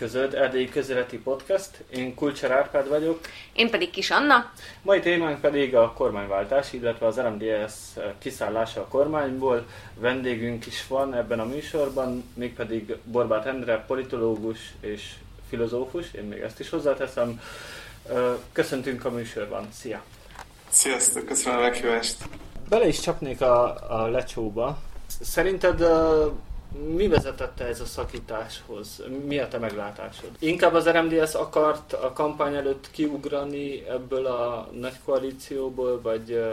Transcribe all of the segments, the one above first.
Közöd Erdélyi Közéleti Podcast. Én Kulcsár Árpád vagyok. Én pedig Kis Anna. Mai témánk pedig a kormányváltás, illetve az RMDS kiszállása a kormányból. Vendégünk is van ebben a műsorban, mégpedig Borbát Endre, politológus és filozófus, én még ezt is hozzáteszem. Köszöntünk a műsorban, szia! Sziasztok, köszönöm a meghívást! Bele is csapnék a, a lecsóba. Szerinted mi vezetette ez a szakításhoz? Mi a te meglátásod? Inkább az RMDS akart a kampány előtt kiugrani ebből a nagy koalícióból, vagy,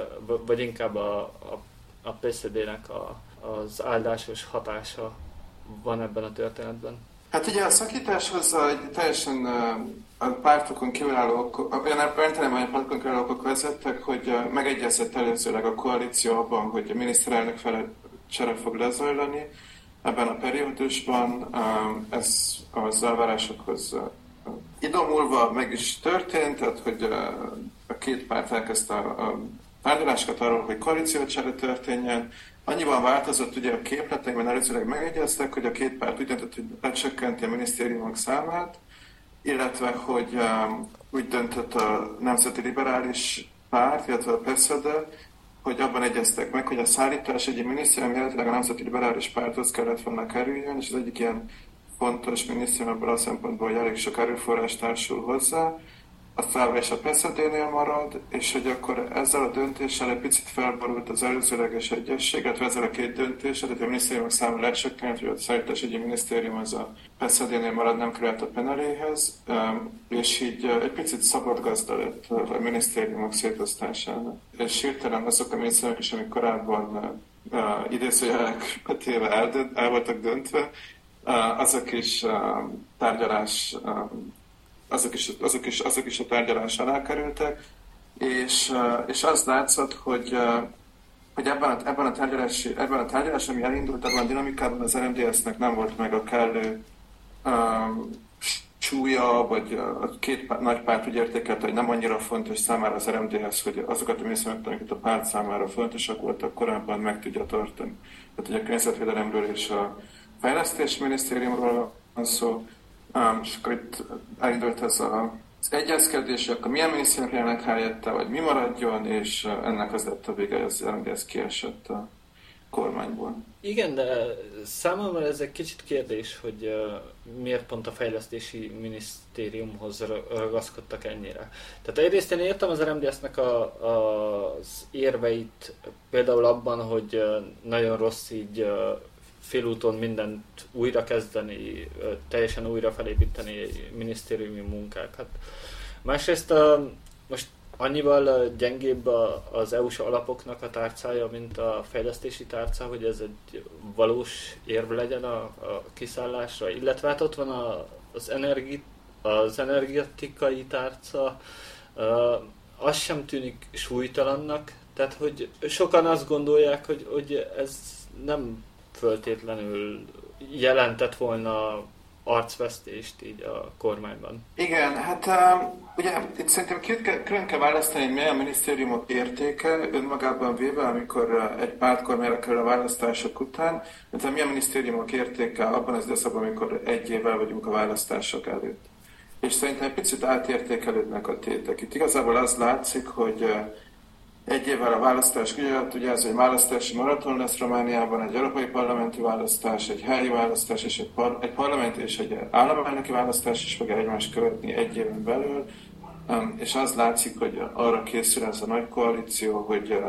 vagy inkább a, a, a PSD-nek a, az áldásos hatása van ebben a történetben? Hát ugye a szakításhoz egy teljesen a pártokon kívülálló, olyan rendszerem, hogy a pártokon kívülálló okok vezettek, hogy megegyezett előzőleg a koalíció abban, hogy a miniszterelnök felett csere fog lezajlani, ebben a periódusban. Ez az elvárásokhoz idő múlva meg is történt, tehát hogy a két párt elkezdte a tárgyalásokat arról, hogy koalíciócsere történjen. Annyiban változott ugye a képletekben előzőleg megegyeztek, hogy a két párt úgy döntött, hogy lecsökkenti a minisztériumok számát, illetve hogy úgy döntött a Nemzeti Liberális Párt, illetve a PSZD, hogy abban egyeztek meg, hogy a szállítás egy minisztérium eredetileg a Nemzeti Liberális Párthoz kellett volna kerüljön, és az egyik ilyen fontos minisztérium abban a szempontból, hogy elég sok erőforrás társul hozzá, a és a Peszedénél marad, és hogy akkor ezzel a döntéssel egy picit felborult az előzőleges egyesség, illetve ezzel a két döntéssel, tehát a minisztériumok száma lecsökkent, hogy a szállítás egy minisztérium az a Peszedénél marad, nem került a peneléhez, és így egy picit szabad gazda lett a minisztériumok szétosztásának. És hirtelen azok a minisztériumok is, amik korábban uh, idézőjelek téve el, el voltak döntve, azok is tárgyalás azok is, azok is, azok is a tárgyalás alá kerültek, és, és az látszott, hogy, hogy ebben a, ebben a tárgyalási, ebben a tárgyalás, ami elindult, ebben a dinamikában az RMDS-nek nem volt meg a kellő um, súlya, vagy a két pár, nagy párt úgy értékelte, hogy nem annyira fontos számára az RMDS, hogy azokat a műszakot, amiket a párt számára fontosak voltak, korábban meg tudja tartani. Tehát, hogy a környezetvédelemről és a fejlesztés minisztériumról van szó, És akkor itt elindult ez a, az egyezkedés, akkor milyen minisztériumok jönnek helyette, vagy mi maradjon, és ennek az lett a vége, hogy ez kiesett a kormányból. Igen, de számomra ez egy kicsit kérdés, hogy miért pont a fejlesztési minisztériumhoz ragaszkodtak ennyire. Tehát egyrészt én értem az RMDS-nek a, a, az érveit, például abban, hogy uh, nagyon rossz így félúton mindent újra kezdeni, teljesen újra felépíteni minisztériumi munkákat. Másrészt most annyival gyengébb az EU-s alapoknak a tárcája, mint a fejlesztési tárca, hogy ez egy valós érv legyen a, a kiszállásra, illetve hát ott van az, energi, az energetikai tárca, az sem tűnik súlytalannak, tehát hogy sokan azt gondolják, hogy, hogy ez nem föltétlenül jelentett volna arcvesztést így a kormányban. Igen, hát ugye itt szerintem két, külön kell választani, hogy milyen minisztériumok értéke önmagában véve, amikor egy pártkormányra kerül a választások után, mert milyen minisztériumok értéke abban az időszakban, amikor egy évvel vagyunk a választások előtt. És szerintem egy picit átértékelődnek a tétek. Itt igazából az látszik, hogy egy évvel a választás között, ugye ez egy választási maraton lesz Romániában, egy európai parlamenti választás, egy helyi választás, és egy, par- egy parlamenti és egy államelnöki választás is fog egymást követni egy éven belül, és az látszik, hogy arra készül ez a nagy koalíció, hogy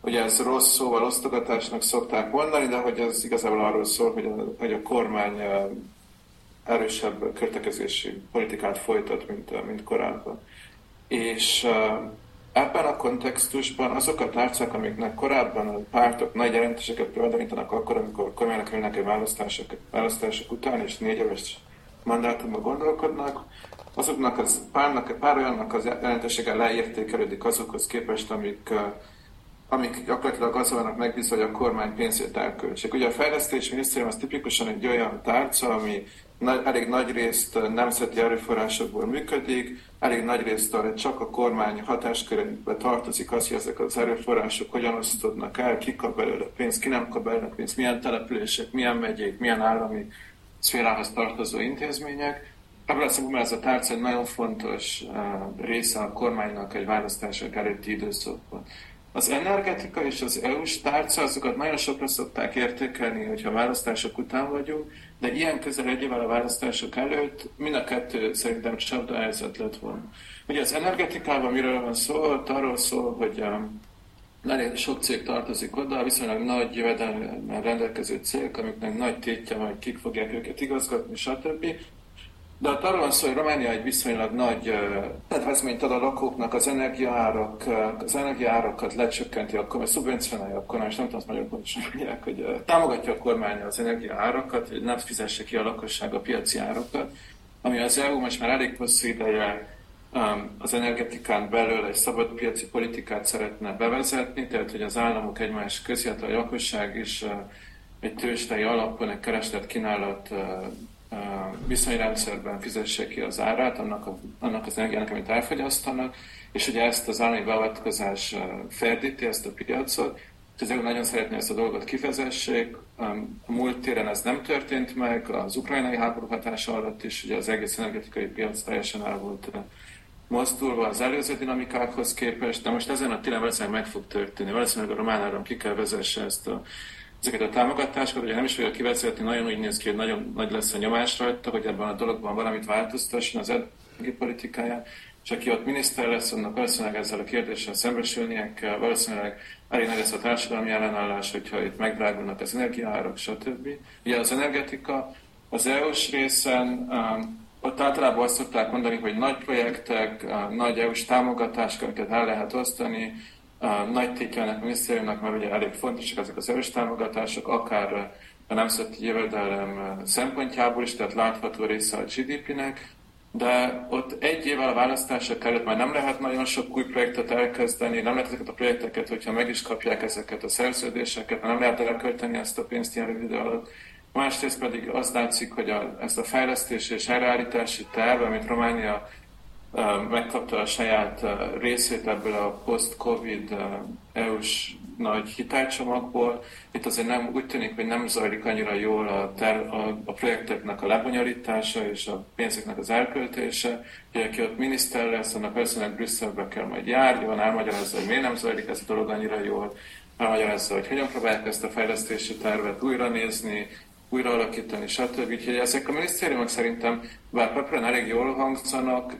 Ugye ez rossz szóval osztogatásnak szokták mondani, de hogy ez igazából arról szól, hogy a, hogy a kormány erősebb körtekezési politikát folytat, mint, mint korábban. És Ebben a kontextusban azok a tárcák, amiknek korábban a pártok nagy jelentéseket tulajdonítanak akkor, amikor kormánynak ülnek egy választások, választások után, és négy éves mandátumban gondolkodnak, azoknak az párnak, pár olyannak az jelentősége leértékelődik azokhoz képest, amik, amik gyakorlatilag az vannak megbízva, hogy a kormány pénzét elköltsék. Ugye a fejlesztés minisztérium az tipikusan egy olyan tárca, ami elég nagy részt nemzeti erőforrásokból működik, elég nagy részt arra csak a kormány hatáskörébe tartozik az, hogy ezek az erőforrások hogyan osztodnak el, ki kap belőle pénzt, ki nem kap belőle pénzt, milyen települések, milyen megyék, milyen állami szférához tartozó intézmények. Ebből a szempontból ez a tárca egy nagyon fontos része a kormánynak egy választások előtti időszakban. Az energetika és az EU-s tárca, azokat nagyon sokra szokták értékelni, hogyha választások után vagyunk, de ilyen közel egy évvel a választások előtt mind a kettő szerintem csapda helyzet lett volna. Ugye az energetikában miről van szó? Arról szól, hogy um, elég sok cég tartozik oda, viszonylag nagy jövedelemmel rendelkező cégek, amiknek nagy tétje majd kik fogják őket igazgatni, stb. De ott arról van szó, hogy Románia egy viszonylag nagy kedvezményt ad a lakóknak az energiaárak, az energiaárakat lecsökkenti a kormány, szubvencionálja a kormány, és nem tudom, nagyon pontosan mondják, hogy támogatja a kormány az energiaárakat, hogy ne fizesse ki a lakosság a piaci árakat, ami az EU most már elég hosszú ideje az energetikán belül egy szabad piaci politikát szeretne bevezetni, tehát hogy az államok egymás között a lakosság is egy tőzsdei alapon egy kereslet kínálat viszonyrendszerben fizesse ki az árát annak, a, annak az energiának, amit elfogyasztanak, és ugye ezt az állami beavatkozás ferdíti, ezt a piacot, az EU nagyon szeretné ezt a dolgot kifezessék. A múlt téren ez nem történt meg, az ukrajnai háború hatása alatt is ugye az egész energetikai piac teljesen el volt mozdulva az előző dinamikákhoz képest, de most ezen a téren valószínűleg meg fog történni. Valószínűleg a román áram ki kell vezesse ezt a ezeket a támogatásokat, ugye nem is fogja kivezetni, nagyon úgy néz ki, hogy nagyon nagy lesz a nyomás rajta, hogy ebben a dologban valamit változtasson az eddigi politikáján, és aki ott miniszter lesz, annak valószínűleg ezzel a kérdéssel szembesülnie kell, valószínűleg elég nagy lesz a társadalmi ellenállás, hogyha itt megdrágulnak az energiaárak, stb. Ugye az energetika az EU-s részen ott általában azt szokták mondani, hogy nagy projektek, nagy EU-s támogatások, amiket el lehet osztani, nagy tétjelnek a minisztériumnak már ugye elég fontosak ezek az erős támogatások, akár a nemzeti jövedelem szempontjából is, tehát látható része a GDP-nek, de ott egy évvel a választások előtt már nem lehet nagyon sok új projektet elkezdeni, nem lehet ezeket a projekteket, hogyha meg is kapják ezeket a szerződéseket, nem lehet elkölteni ezt a pénzt ilyen rövid idő alatt. Másrészt pedig azt látszik, hogy a, ezt a fejlesztési és helyreállítási terv, amit Románia megkapta a saját részét ebből a post-covid EU-s nagy hitelcsomagból. Itt azért nem, úgy tűnik, hogy nem zajlik annyira jól a, ter, a, a projekteknek a lebonyolítása és a pénzeknek az elköltése. Ugye, aki ott miniszter lesz, annak valószínűleg Brüsszelbe kell majd járjon, elmagyarázza, hogy miért nem zajlik ez a dolog annyira jól, elmagyarázza, hogy hogyan próbálják ezt a fejlesztési tervet újra nézni, újra alakítani, stb. Úgyhogy ezek a minisztériumok szerintem, bár papíron elég jól hangzanak,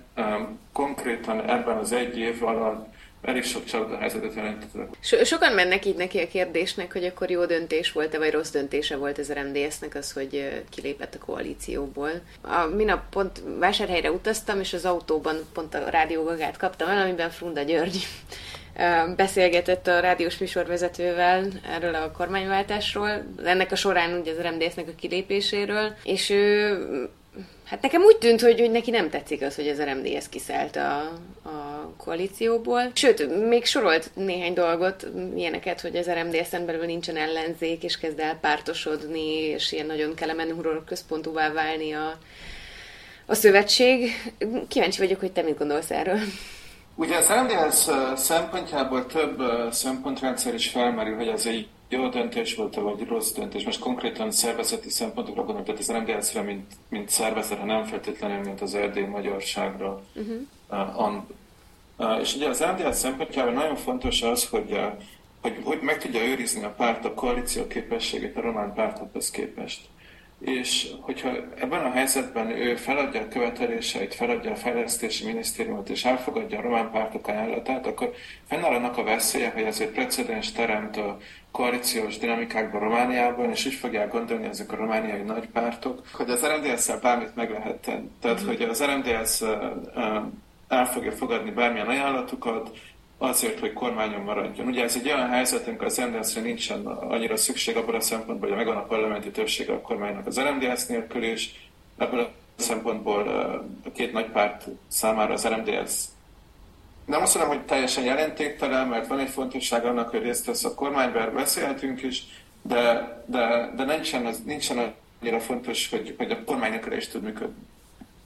konkrétan ebben az egy év alatt elég sok helyzetet jelentettek. So- sokan mennek így neki a kérdésnek, hogy akkor jó döntés volt-e, vagy rossz döntése volt ez a MDS-nek az, hogy kilépett a koalícióból. A minap pont vásárhelyre utaztam, és az autóban pont a rádiógagát kaptam el, amiben Frunda György beszélgetett a rádiós műsorvezetővel erről a kormányváltásról, ennek a során ugye az RMDS-nek a kilépéséről, és ő Hát nekem úgy tűnt, hogy, hogy neki nem tetszik az, hogy az RMDS kiszállt a, a koalícióból. Sőt, még sorolt néhány dolgot, ilyeneket, hogy az RMDS-en belül nincsen ellenzék, és kezd el pártosodni, és ilyen nagyon Kelemen központúvá válni a, a szövetség. Kíváncsi vagyok, hogy te mit gondolsz erről. Ugye az RMDS szempontjából több szempontrendszer is felmerül, hogy ez egy jó döntés volt vagy rossz döntés. Most konkrétan szervezeti szempontokra gondolom, tehát az RMDS-re, mint, mint szervezetre, nem feltétlenül, mint az erdély magyarságra. Uh-huh. Uh, uh, és ugye az RMDS szempontjából nagyon fontos az, hogy, uh, hogy, hogy meg tudja őrizni a párt a koalíció képességét a román pártokhoz képest és hogyha ebben a helyzetben ő feladja a követeléseit, feladja a fejlesztési minisztériumot, és elfogadja a román pártok ajánlatát, akkor fennáll annak a veszélye, hogy ezért precedens teremt a koalíciós dinamikákban Romániában, és úgy fogják gondolni ezek a romániai nagy pártok, hogy az RMDS-szel bármit meg lehet tenni. Tehát, hogy az RMDS el fogja fogadni bármilyen ajánlatukat, azért, hogy kormányon maradjon. Ugye ez egy olyan helyzet, amikor az RMDS-re nincsen annyira szükség abban a szempontból, hogy megvan a parlamenti többsége a kormánynak az RMDS nélkül is. Ebből a szempontból a két nagy párt számára az RMDS nem azt mondom, hogy teljesen jelentéktelen, mert van egy fontosság annak, hogy részt vesz a kormányban, beszélhetünk is, de, de, de nincsen, nincsen annyira fontos, hogy, hogy a kormánynak is tud működni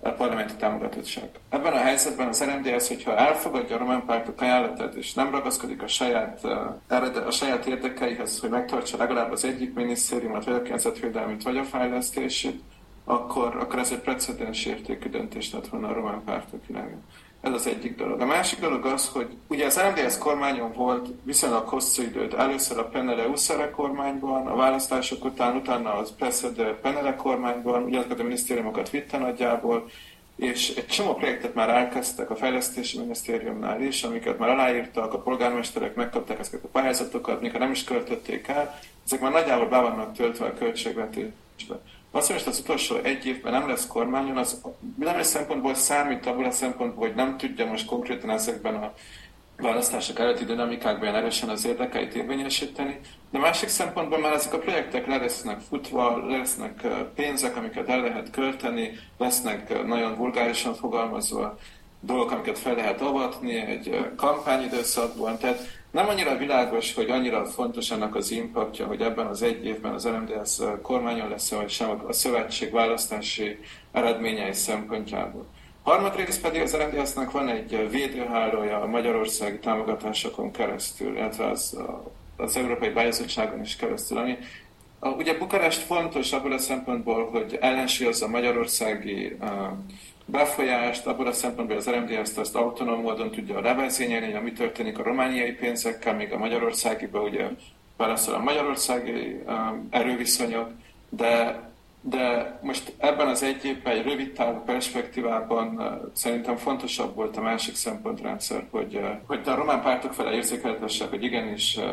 a parlamenti támogatottság. Ebben a helyzetben az RMDS, hogyha elfogadja a román pártok ajánlatát, és nem ragaszkodik a saját, a saját érdekeihez, hogy megtartsa legalább az egyik minisztériumot, vagy a környezetvédelmét, vagy a fejlesztését, akkor, akkor ez egy precedens értékű döntés lett volna a román pártok irányában. Ez az egyik dolog. A másik dolog az, hogy ugye az MDS kormányon volt viszonylag hosszú időt. Először a Penele Uszere kormányban, a választások után, utána az Preszed Penele kormányban, ugyanazokat a minisztériumokat vitte nagyjából, és egy csomó projektet már elkezdtek a fejlesztési minisztériumnál is, amiket már aláírtak, a polgármesterek megkapták ezeket a pályázatokat, mikor nem is költötték el, ezek már nagyjából be vannak töltve a költségvetésbe. Az, hogy az utolsó egy évben nem lesz kormányon, az minden szempontból számít abból a szempontból, hogy nem tudja most konkrétan ezekben a választások előtti dinamikákban olyan erősen az érdekeit érvényesíteni, de másik szempontból már ezek a projektek le lesznek futva, lesznek pénzek, amiket el lehet költeni, lesznek nagyon vulgárisan fogalmazva dolgok, amiket fel lehet avatni egy kampányidőszakban. Tehát nem annyira világos, hogy annyira fontos ennek az impaktja, hogy ebben az egy évben az RMDS kormányon lesz, vagy sem a szövetség választási eredményei szempontjából. Harmadrészt pedig az RMDS-nek van egy védőhálója a magyarországi támogatásokon keresztül, illetve az, az Európai Bájazóságon is keresztül, ami ugye Bukarest fontos abból a szempontból, hogy ellensúlyozza a magyarországi befolyást, abból a szempontból az RMDS-t azt autonóm módon tudja levezényelni, ami történik a romániai pénzekkel, még a magyarországiba ugye válaszol a magyarországi um, erőviszonyok, de, de most ebben az egy évben, egy rövid távú perspektívában uh, szerintem fontosabb volt a másik szempontrendszer, hogy, uh, hogy a román pártok fele érzékeltessek, hogy igenis uh,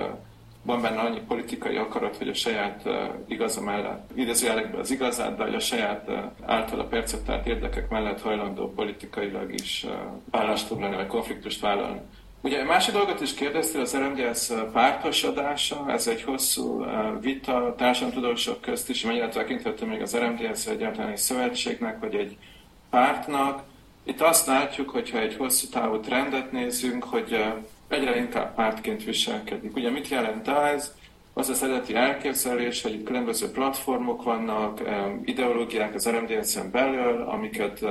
van benne annyi politikai akarat, hogy a saját uh, igaza mellett, idézőjelekben az igazát, de hogy a saját uh, általa perceptált érdekek mellett hajlandó politikailag is uh, állást foglalni, vagy konfliktust vállalni. Ugye másik dolgot is kérdeztél, az RMDS pártosodása, ez egy hosszú vita társadalomtudósok közt is, mennyire tekinthető még az RMDS egyáltalán egy szövetségnek, vagy egy pártnak. Itt azt látjuk, hogyha egy hosszú távú trendet nézünk, hogy egyre inkább pártként viselkedik. Ugye mit jelent ez? Az az eredeti elképzelés, hogy különböző platformok vannak, ideológiák az RMDS-en belül, amiket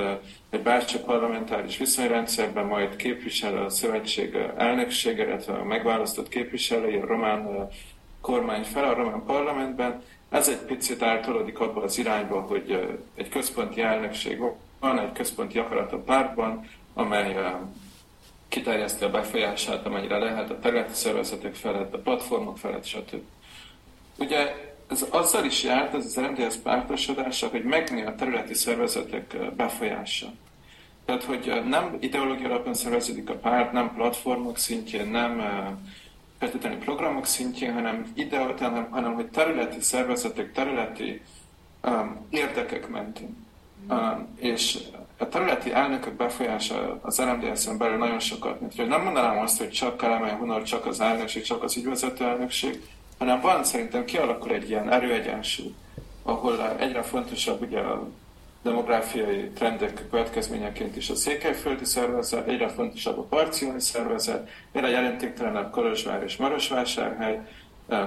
egy belső parlamentáris viszonyrendszerben majd képvisel a szövetség elnöksége, illetve a megválasztott képviselői a román kormány fel a román parlamentben. Ez egy picit eltolódik abba az irányba, hogy egy központi elnökség van, egy központi akarat a pártban, amely kiterjeszti a befolyását, amennyire lehet a területi szervezetek felett, a platformok felett, stb. Ugye ez azzal is járt, ez az MDS pártosodása, hogy megnő a területi szervezetek befolyása. Tehát, hogy nem ideológia alapon szerveződik a párt, nem platformok szintjén, nem feltétlenül programok szintjén, hanem ide, hanem, hanem hogy területi szervezetek, területi um, érdekek mentén. Um, és a területi elnökök befolyása az RMDS-en belül nagyon sokat. Mint, hogy nem mondanám azt, hogy csak Kelemen Hunor, csak az elnökség, csak az ügyvezető elnökség, hanem van szerintem kialakul egy ilyen erőegyensúly, ahol egyre fontosabb ugye a demográfiai trendek következményeként is a székelyföldi szervezet, egyre fontosabb a parcioni szervezet, egyre jelentéktelenebb Kolozsvár és Marosvásárhely,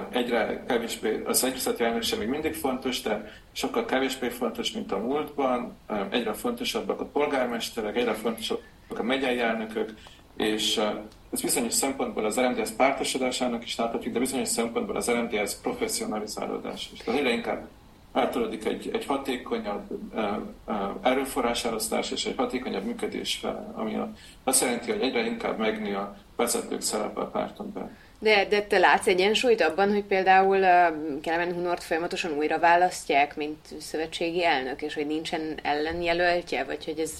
egyre kevésbé, az egyszerűen elnökség még mindig fontos, de sokkal kevésbé fontos, mint a múltban, egyre fontosabbak a polgármesterek, egyre fontosabbak a megyei elnökök, és ez bizonyos szempontból az RMDS pártosodásának is láthatjuk, de bizonyos szempontból az RMDS professzionalizálódás is. Tehát egyre inkább átolódik egy, egy hatékonyabb erőforráselosztás és egy hatékonyabb működés fel, ami azt jelenti, hogy egyre inkább megnő a vezetők szerepe a párton belül. De, de te látsz egyensúlyt abban, hogy például uh, Kelemen Hunort folyamatosan újra választják, mint szövetségi elnök, és hogy nincsen ellenjelöltje, vagy hogy ez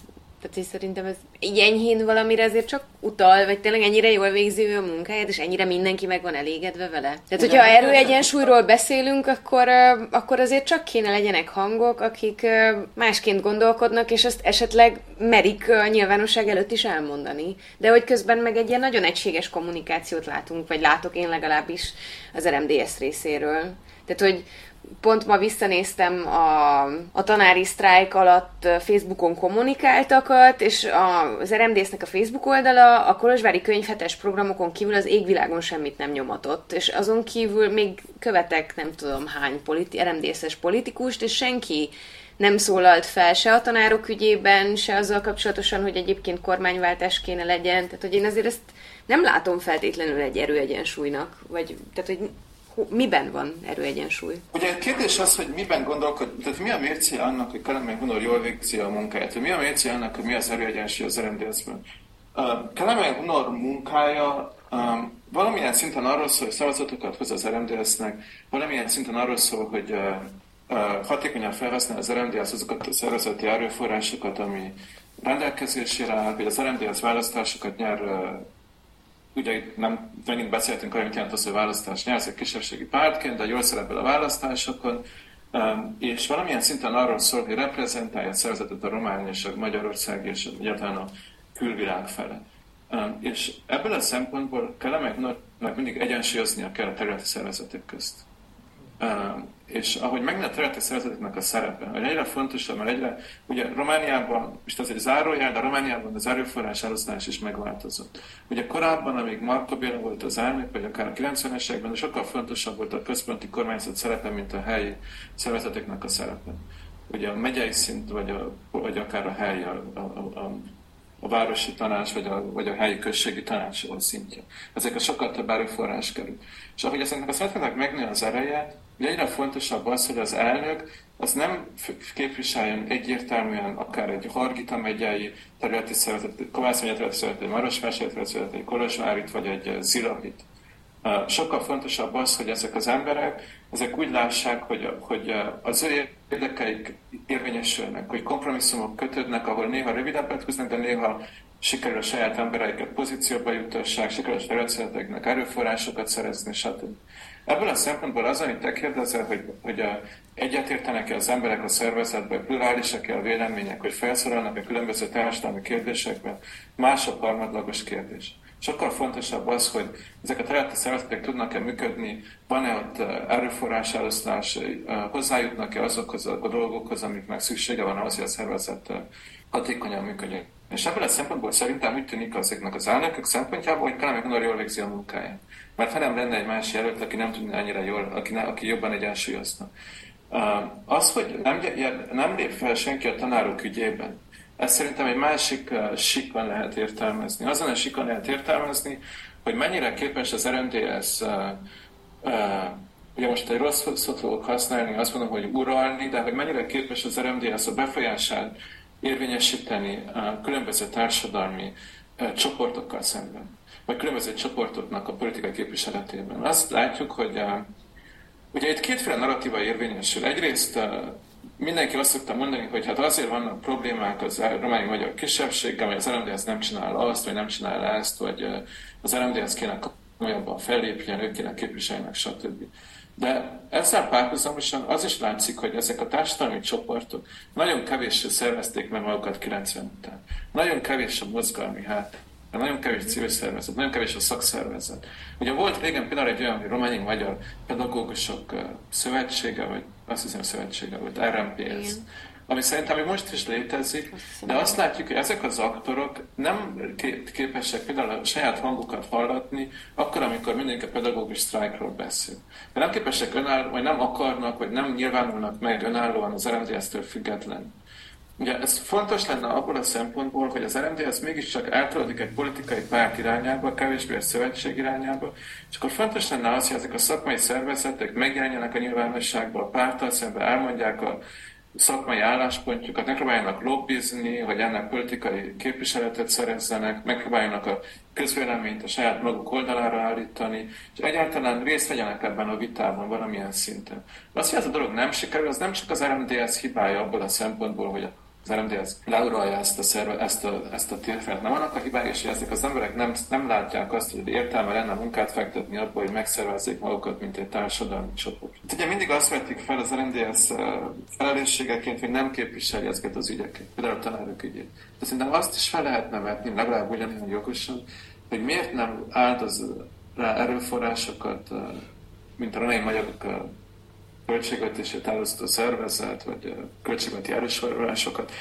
tehát én szerintem ez így enyhén valamire azért csak utal, vagy tényleg ennyire jól végzi ő a munkáját, és ennyire mindenki meg van elégedve vele. Tehát, hogyha erőegyensúlyról beszélünk, akkor, akkor azért csak kéne legyenek hangok, akik másként gondolkodnak, és azt esetleg merik a nyilvánosság előtt is elmondani. De hogy közben meg egy ilyen nagyon egységes kommunikációt látunk, vagy látok én legalábbis az RMDS részéről. Tehát, hogy pont ma visszanéztem a, a tanári sztrájk alatt Facebookon kommunikáltakat, és a, az RMDS-nek a Facebook oldala a Kolozsvári könyvhetes programokon kívül az égvilágon semmit nem nyomatott, és azon kívül még követek nem tudom hány politi- RMDS-es politikust, és senki nem szólalt fel se a tanárok ügyében, se azzal kapcsolatosan, hogy egyébként kormányváltás kéne legyen. Tehát, hogy én azért ezt nem látom feltétlenül egy erőegyensúlynak, vagy tehát, hogy miben van erőegyensúly? Ugye a kérdés az, hogy miben gondolkod, tehát mi a mércé annak, hogy Kelemen Hunor jól végzi a munkáját, mi a mércé annak, hogy mi az erőegyensúly az RMDS-ben. Uh, Kelemen Hunor munkája valamilyen szinten arról szól, hogy szavazatokat hoz az RMDS-nek, valamilyen szinten arról szól, hogy hatékonyan felhasznál az RMDS azokat a szervezeti erőforrásokat, ami rendelkezésére áll, hogy az RMDS választásokat nyer ugye nem megint beszéltünk arról, hogy jelent az, hogy választás nyersz egy kisebbségi pártként, de jól szerepel a választásokon, és valamilyen szinten arról szól, hogy reprezentálja a szervezetet a román és a Magyarország és egyáltalán a külvilág fele. És ebből a szempontból Kelemeknek mindig egyensúlyoznia kell a területi szervezetek közt. És ahogy megnő a területi szervezeteknek a szerepe, hogy egyre fontosabb, mert egyre, ugye Romániában, és ez egy zárójel, de Romániában az erőforrás elosztás is megváltozott. Ugye korábban, amíg Marko Béla volt az elnök, vagy akár a 90-es években, sokkal fontosabb volt a központi kormányzat szerepe, mint a helyi szervezeteknek a szerepe. Ugye a megyei szint, vagy, a, vagy akár a helyi, a, a, a, a városi tanács, vagy a, vagy a helyi községi tanács szintje. Ezek a sokkal több erőforrás kerül. És ahogy ezeknek a szervezeteknek megnő az ereje, Ugye egyre fontosabb az, hogy az elnök az nem képviseljen egyértelműen akár egy Hargita megyei területi szervezet, Kovács megyei területi szervezet, egy Marosvásárhely területi Kolozsvárit vagy egy Zilahit. Sokkal fontosabb az, hogy ezek az emberek, ezek úgy lássák, hogy, hogy az ő érdekeik érvényesülnek, hogy kompromisszumok kötődnek, ahol néha rövidebbet húznak, de néha sikerül a saját embereiket pozícióba jutassák, sikerül a területszereteknek erőforrásokat szerezni, stb. Ebből a szempontból az, amit te kérdezel, hogy, hogy a, egyetértenek-e az emberek a szervezetben, plurálisak-e a vélemények, hogy felszorolnak a különböző társadalmi kérdésekben, más a harmadlagos kérdés. Sokkal fontosabb az, hogy ezek a területi szervezetek tudnak-e működni, van-e ott erőforrás elosztás, hozzájutnak-e azokhoz a dolgokhoz, amiknek szüksége van ahhoz, hogy a szervezet hatékonyan működjön. És ebből a szempontból szerintem úgy tűnik azoknak az elnökök szempontjából, hogy Kelemek Gunnar jól végzi a munkáját. Mert ha nem lenne egy más jelölt, aki nem tudna annyira jól, aki, aki jobban egyensúlyozna. Az, hogy nem, nem lép fel senki a tanárok ügyében, ezt szerintem egy másik uh, sikon lehet értelmezni. Azon a sikon lehet értelmezni, hogy mennyire képes az RMDS, uh, uh, ugye most egy rossz szót fogok használni, azt mondom, hogy uralni, de hogy mennyire képes az RMDS a befolyását érvényesíteni a különböző társadalmi csoportokkal szemben, vagy különböző csoportoknak a politikai képviseletében. Azt látjuk, hogy uh, ugye itt kétféle narratíva érvényesül. Egyrészt uh, mindenki azt szokta mondani, hogy hát azért vannak problémák az románi magyar kisebbséggel, hogy az RMDS nem csinál azt, vagy nem csinál ezt, vagy az RMDS kéne komolyabban fellépjen, ők kéne képviseljenek, stb. De ezzel párhuzamosan az is látszik, hogy ezek a társadalmi csoportok nagyon kevés szervezték meg magukat 90 után. Nagyon kevés a mozgalmi hát, nagyon kevés civil szervezet, nagyon kevés a szakszervezet. Ugye volt régen például egy olyan, hogy románi magyar pedagógusok szövetsége, vagy azt hiszem szövetsége volt, RMPS, ami szerintem még most is létezik, de azt látjuk, hogy ezek az aktorok nem képesek például a saját hangukat hallatni, akkor, amikor mindenki a pedagógus sztrájkról beszél. De nem képesek önálló, vagy nem akarnak, vagy nem nyilvánulnak meg önállóan az RMDS-től független. Ugye ez fontos lenne abból a szempontból, hogy az RMDS mégiscsak eltolódik egy politikai párt irányába, kevésbé egy szövetség irányába, és akkor fontos lenne az, hogy ezek a szakmai szervezetek megjelenjenek a nyilvánosságba, a párttal szemben elmondják a szakmai álláspontjukat, megpróbáljanak lobbizni, hogy ennek politikai képviseletet szerezzenek, megpróbáljanak a közvéleményt a saját maguk oldalára állítani, és egyáltalán részt vegyenek ebben a vitában valamilyen szinten. Az, hogy ez a dolog nem sikerül, az nem csak az RMDS hibája abból a szempontból, hogy az RMDS leuralja ezt a, szerve, ezt a, ezt a térfelt. Nem annak a hibája, és hogy ezek az emberek nem, nem látják azt, hogy értelme lenne munkát fektetni abba, hogy megszervezzék magukat, mint egy társadalmi csoport. Ugye mindig azt vetik fel az RMDS felelősségeként, hogy nem képviseli ezeket az ügyeket, például a tanárok ügyét. De szerintem azt is fel lehetne vetni, legalább ugyanilyen jogosan, hogy miért nem áldoz rá erőforrásokat, mint a ronai magyarok költségvetését elosztó szervezet, vagy költségveti erősorolásokat,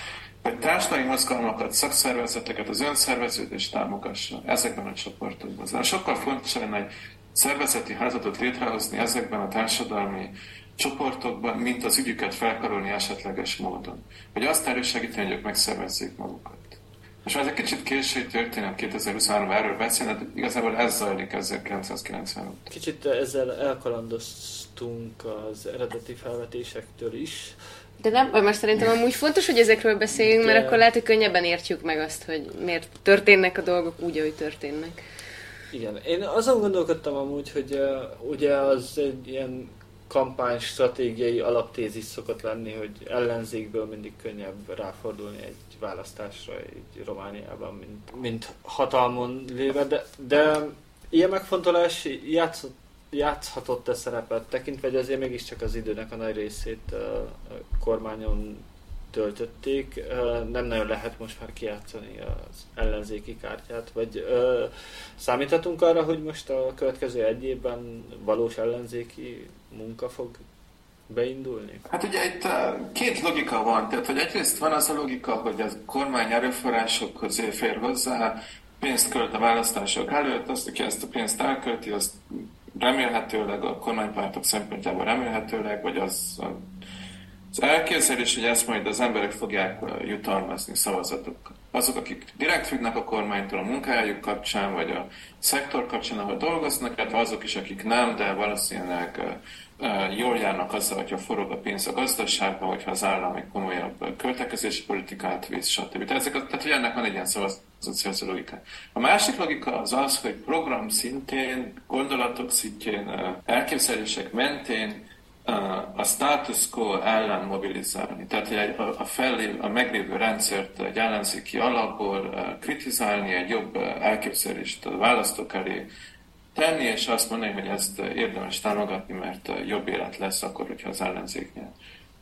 vagy társadalmi mozgalmakat, szakszervezeteket, az önszerveződést támogassa ezekben a csoportokban. Ez sokkal fontosabb lenne egy szervezeti házatot létrehozni ezekben a társadalmi csoportokban, mint az ügyüket felkarolni esetleges módon. Hogy azt elősegíteni, hogy ők megszervezzék magukat. És ez egy kicsit késői történet 2023 erről beszélni, de igazából ez zajlik 1990 óta. Kicsit ezzel elkalandoztunk az eredeti felvetésektől is. De nem, most szerintem amúgy fontos, hogy ezekről beszéljünk, mert akkor lehet, hogy könnyebben értjük meg azt, hogy miért történnek a dolgok úgy, ahogy történnek. Igen, én azon gondolkodtam amúgy, hogy uh, ugye az egy ilyen kampány stratégiai alaptézis szokott lenni, hogy ellenzékből mindig könnyebb ráfordulni egy választásra egy Romániában, mint, mint hatalmon léve, de, de ilyen megfontolás játszott, játszhatott-e szerepet, tekintve, hogy azért mégiscsak az időnek a nagy részét kormányon töltötték, nem nagyon lehet most már kijátszani az ellenzéki kártyát, vagy számíthatunk arra, hogy most a következő egy évben valós ellenzéki munka fog beindulni? Hát ugye itt két logika van, tehát hogy egyrészt van az a logika, hogy a kormány erőforrásokhoz fér hozzá, pénzt költ a választások előtt, azt, aki ezt a pénzt elkölti, azt remélhetőleg a kormánypártok szempontjából remélhetőleg, vagy az az elképzelés, hogy ezt majd az emberek fogják jutalmazni szavazatokkal. Azok, akik direkt függnek a kormánytól a munkájuk kapcsán, vagy a szektor kapcsán, ahol dolgoznak, illetve azok is, akik nem, de valószínűleg jól járnak azzal, hogyha forog a pénz a gazdaságban, hogyha az állam egy komolyabb költekezési politikát visz, stb. Tehát, ezek, tehát hogy ennek van egy ilyen szavazatszíjászó logika. A másik logika az az, hogy program szintén, gondolatok szintjén, elképzelések mentén a status quo ellen mobilizálni. Tehát a, a, felé, a meglévő rendszert egy ellenzéki alapból kritizálni, egy jobb elképzelést a választók elé tenni, és azt mondani, hogy ezt érdemes támogatni, mert jobb élet lesz akkor, hogyha az ellenzék nyer.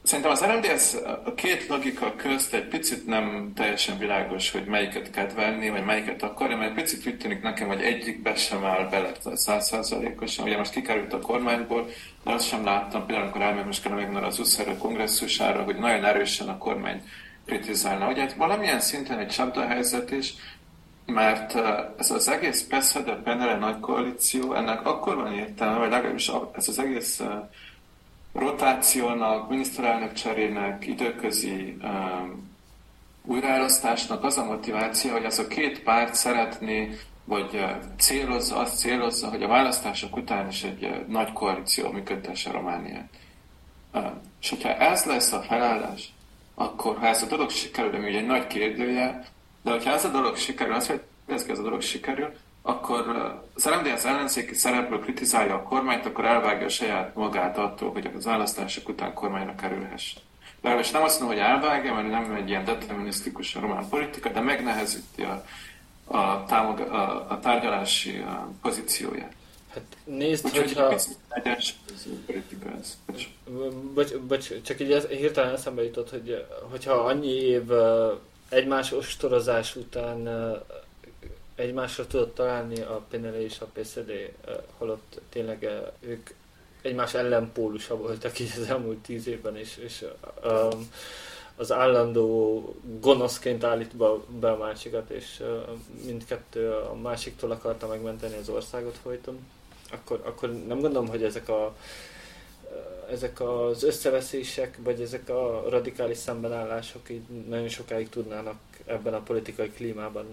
Szerintem az RMDS a két logika közt egy picit nem teljesen világos, hogy melyiket kedvelni, vagy melyiket akarja, mert picit úgy tűnik nekem, hogy egyikbe sem áll bele százszázalékosan. Ugye most kikerült a kormányból, de azt sem láttam, például amikor kell még az USZR kongresszusára, hogy nagyon erősen a kormány kritizálna. Ugye hát valamilyen szinten egy csapdahelyzet is, mert ez az egész PESZE, de Penele nagy koalíció, ennek akkor van értelme, vagy legalábbis ez az egész rotációnak, miniszterelnök cserének, időközi um, újraelosztásnak az a motiváció, hogy az a két párt szeretné, vagy célozza, azt célozza, hogy a választások után is egy nagy koalíció működtesse Romániát. És hogyha ez lesz a felállás, akkor ha ez a dolog sikerül, ami ugye egy nagy kérdője, de hogyha ez a dolog sikerül, az, hogy ez a dolog sikerül, akkor az LMDS ellenzéki szerepről kritizálja a kormányt, akkor elvágja a saját magát attól, hogy az választások után kormányra kerülhessen. Legalábbis nem azt mondom, hogy elvágja, mert nem egy ilyen determinisztikus a román politika, de megnehezíti a, a, támog, a, a tárgyalási a pozícióját. Hát nézd, Úgy, hogyha... politika ez. Bocs, bocs, csak így ez, hirtelen eszembe jutott, hogy hogyha annyi év egymás ostorozás után egymásra tudott találni a PNL és a eh, holott tényleg ők egymás ellenpólusa voltak így az elmúlt tíz évben, és, és um, az állandó gonoszként állít be a másikat, és uh, mindkettő a másiktól akarta megmenteni az országot folyton, akkor, akkor nem gondolom, hogy ezek a ezek az összeveszések, vagy ezek a radikális szembenállások így nagyon sokáig tudnának ebben a politikai klímában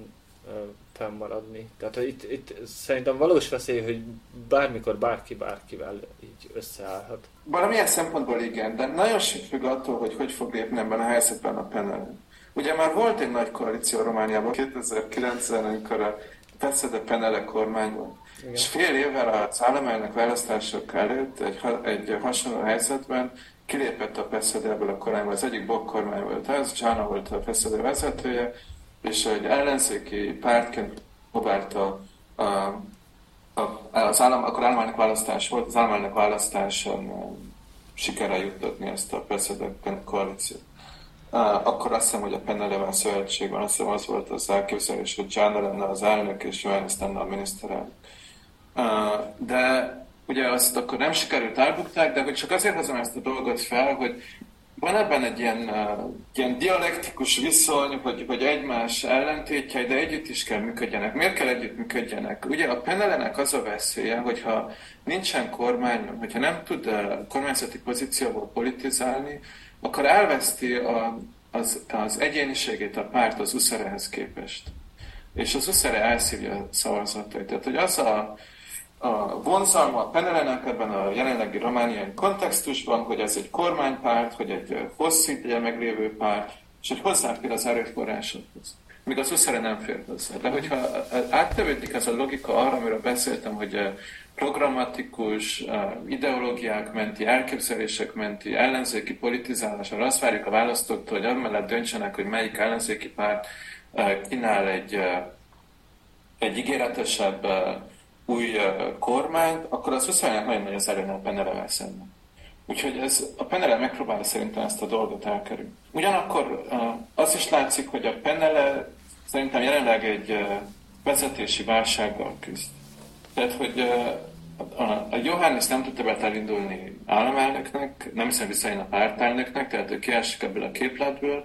fennmaradni. Tehát itt, itt szerintem valós veszély, hogy bármikor bárki bárkivel így összeállhat. Valamilyen szempontból igen, de nagyon sok függ attól, hogy hogy fog lépni ebben a helyzetben a Penel. Ugye már volt egy nagy koalíció Romániában 2009-ben, amikor a Peszede Penele kormány volt. Igen. És fél évvel az államelnök választások előtt egy, egy hasonló helyzetben kilépett a Peszede ebből a kormányból. Az egyik bok kormány volt ez, Csana volt a Peszede vezetője, és egy ellenzéki pártként próbálta a, a, az állam, akkor államelnök választás volt, az államelnök választáson sikerre juttatni ezt a precedent koalíciót. Akkor azt hiszem, hogy a Penneleván szövetség van, azt hiszem az volt az elképzelés, hogy Csánda lenne az elnök, és Johannes lenne a miniszterelnök. De ugye azt akkor nem sikerült elbukták, de hogy csak azért hozom ezt a dolgot fel, hogy van ebben egy ilyen, uh, ilyen dialektikus viszony, hogy, hogy egymás ellentétjei, de együtt is kell működjenek. Miért kell együtt működjenek? Ugye a penelenek az a veszélye, hogyha nincsen kormány, hogyha nem tud uh, kormányzati pozícióból politizálni, akkor elveszti a, az, az egyéniségét a párt az Uszerehez képest. És az Uszere elszívja a szavazatait. Tehát, hogy az a, a vonzalma a Penelenek ebben a jelenlegi romániai kontextusban, hogy ez egy kormánypárt, hogy egy hosszú ideje meglévő párt, és hogy hozzáfér az erőforrásokhoz. Míg az Uszere nem fér hozzá. De hogyha áttevődik ez a logika arra, amiről beszéltem, hogy programatikus, ideológiák menti, elképzelések menti, ellenzéki politizálás, arra azt várjuk a választóktól, hogy amellett döntsenek, hogy melyik ellenzéki párt kínál egy, egy ígéretesebb új kormányt, akkor az viszonylag nagyon nagy az előny a Penelevel szemben. Úgyhogy ez, a Penele megpróbálja szerintem ezt a dolgot elkerülni. Ugyanakkor az is látszik, hogy a Penele szerintem jelenleg egy vezetési válsággal küzd. Tehát, hogy a Johannes nem tudta be elindulni államelnöknek, nem hiszem visszajön a pártelnöknek, tehát ő kiesik ebből a képletből.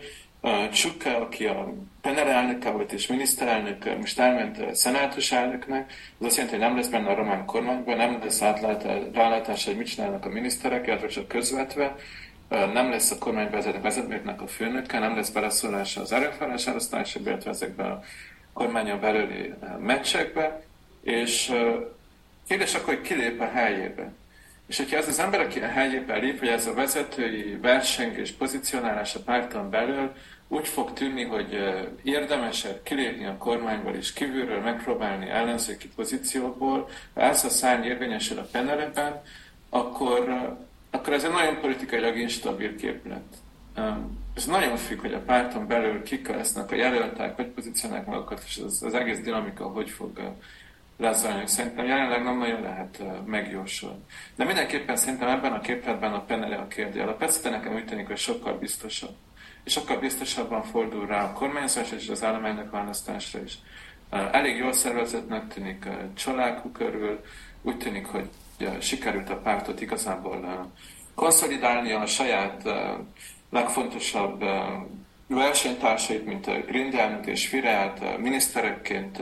Csukka, aki a Penel elnöke volt és miniszterelnök, most elment szenátus elnöknek, az azt jelenti, hogy nem lesz benne a román kormányban, nem lesz rálátás, hogy mit csinálnak a miniszterek, illetve csak közvetve, nem lesz a kormányvezetők vezetőknek a főnöke, nem lesz beleszólása az erőforrás elosztásába, illetve ezekbe a kormányon belüli meccsekbe, és kérdés akkor, hogy kilép a helyébe. És hogyha ez az ember, aki a helyébe lép, hogy ez a vezetői versengés, pozicionálás a párton belül, úgy fog tűnni, hogy érdemesebb kilépni a kormányból és kívülről megpróbálni ellenzéki pozícióból, ha ez a szárny érvényesül a peneleben, akkor, akkor ez egy nagyon politikailag instabil képlet. Ez nagyon függ, hogy a párton belül kik lesznek a jelöltek, hogy pozícionálják magukat, és az, az egész dinamika hogy fog lezajlani. Szerintem jelenleg nem nagyon lehet megjósolni. De mindenképpen szerintem ebben a képletben a penele a kérdél. A persze nekem úgy tűnik, hogy sokkal biztosabb és sokkal biztosabban fordul rá a kormányzás és az államánynak választásra is. Elég jól szervezettnek tűnik csalákú körül, úgy tűnik, hogy sikerült a pártot igazából konszolidálni a saját legfontosabb versenytársait, mint a Grindelnök és Fireát miniszterekként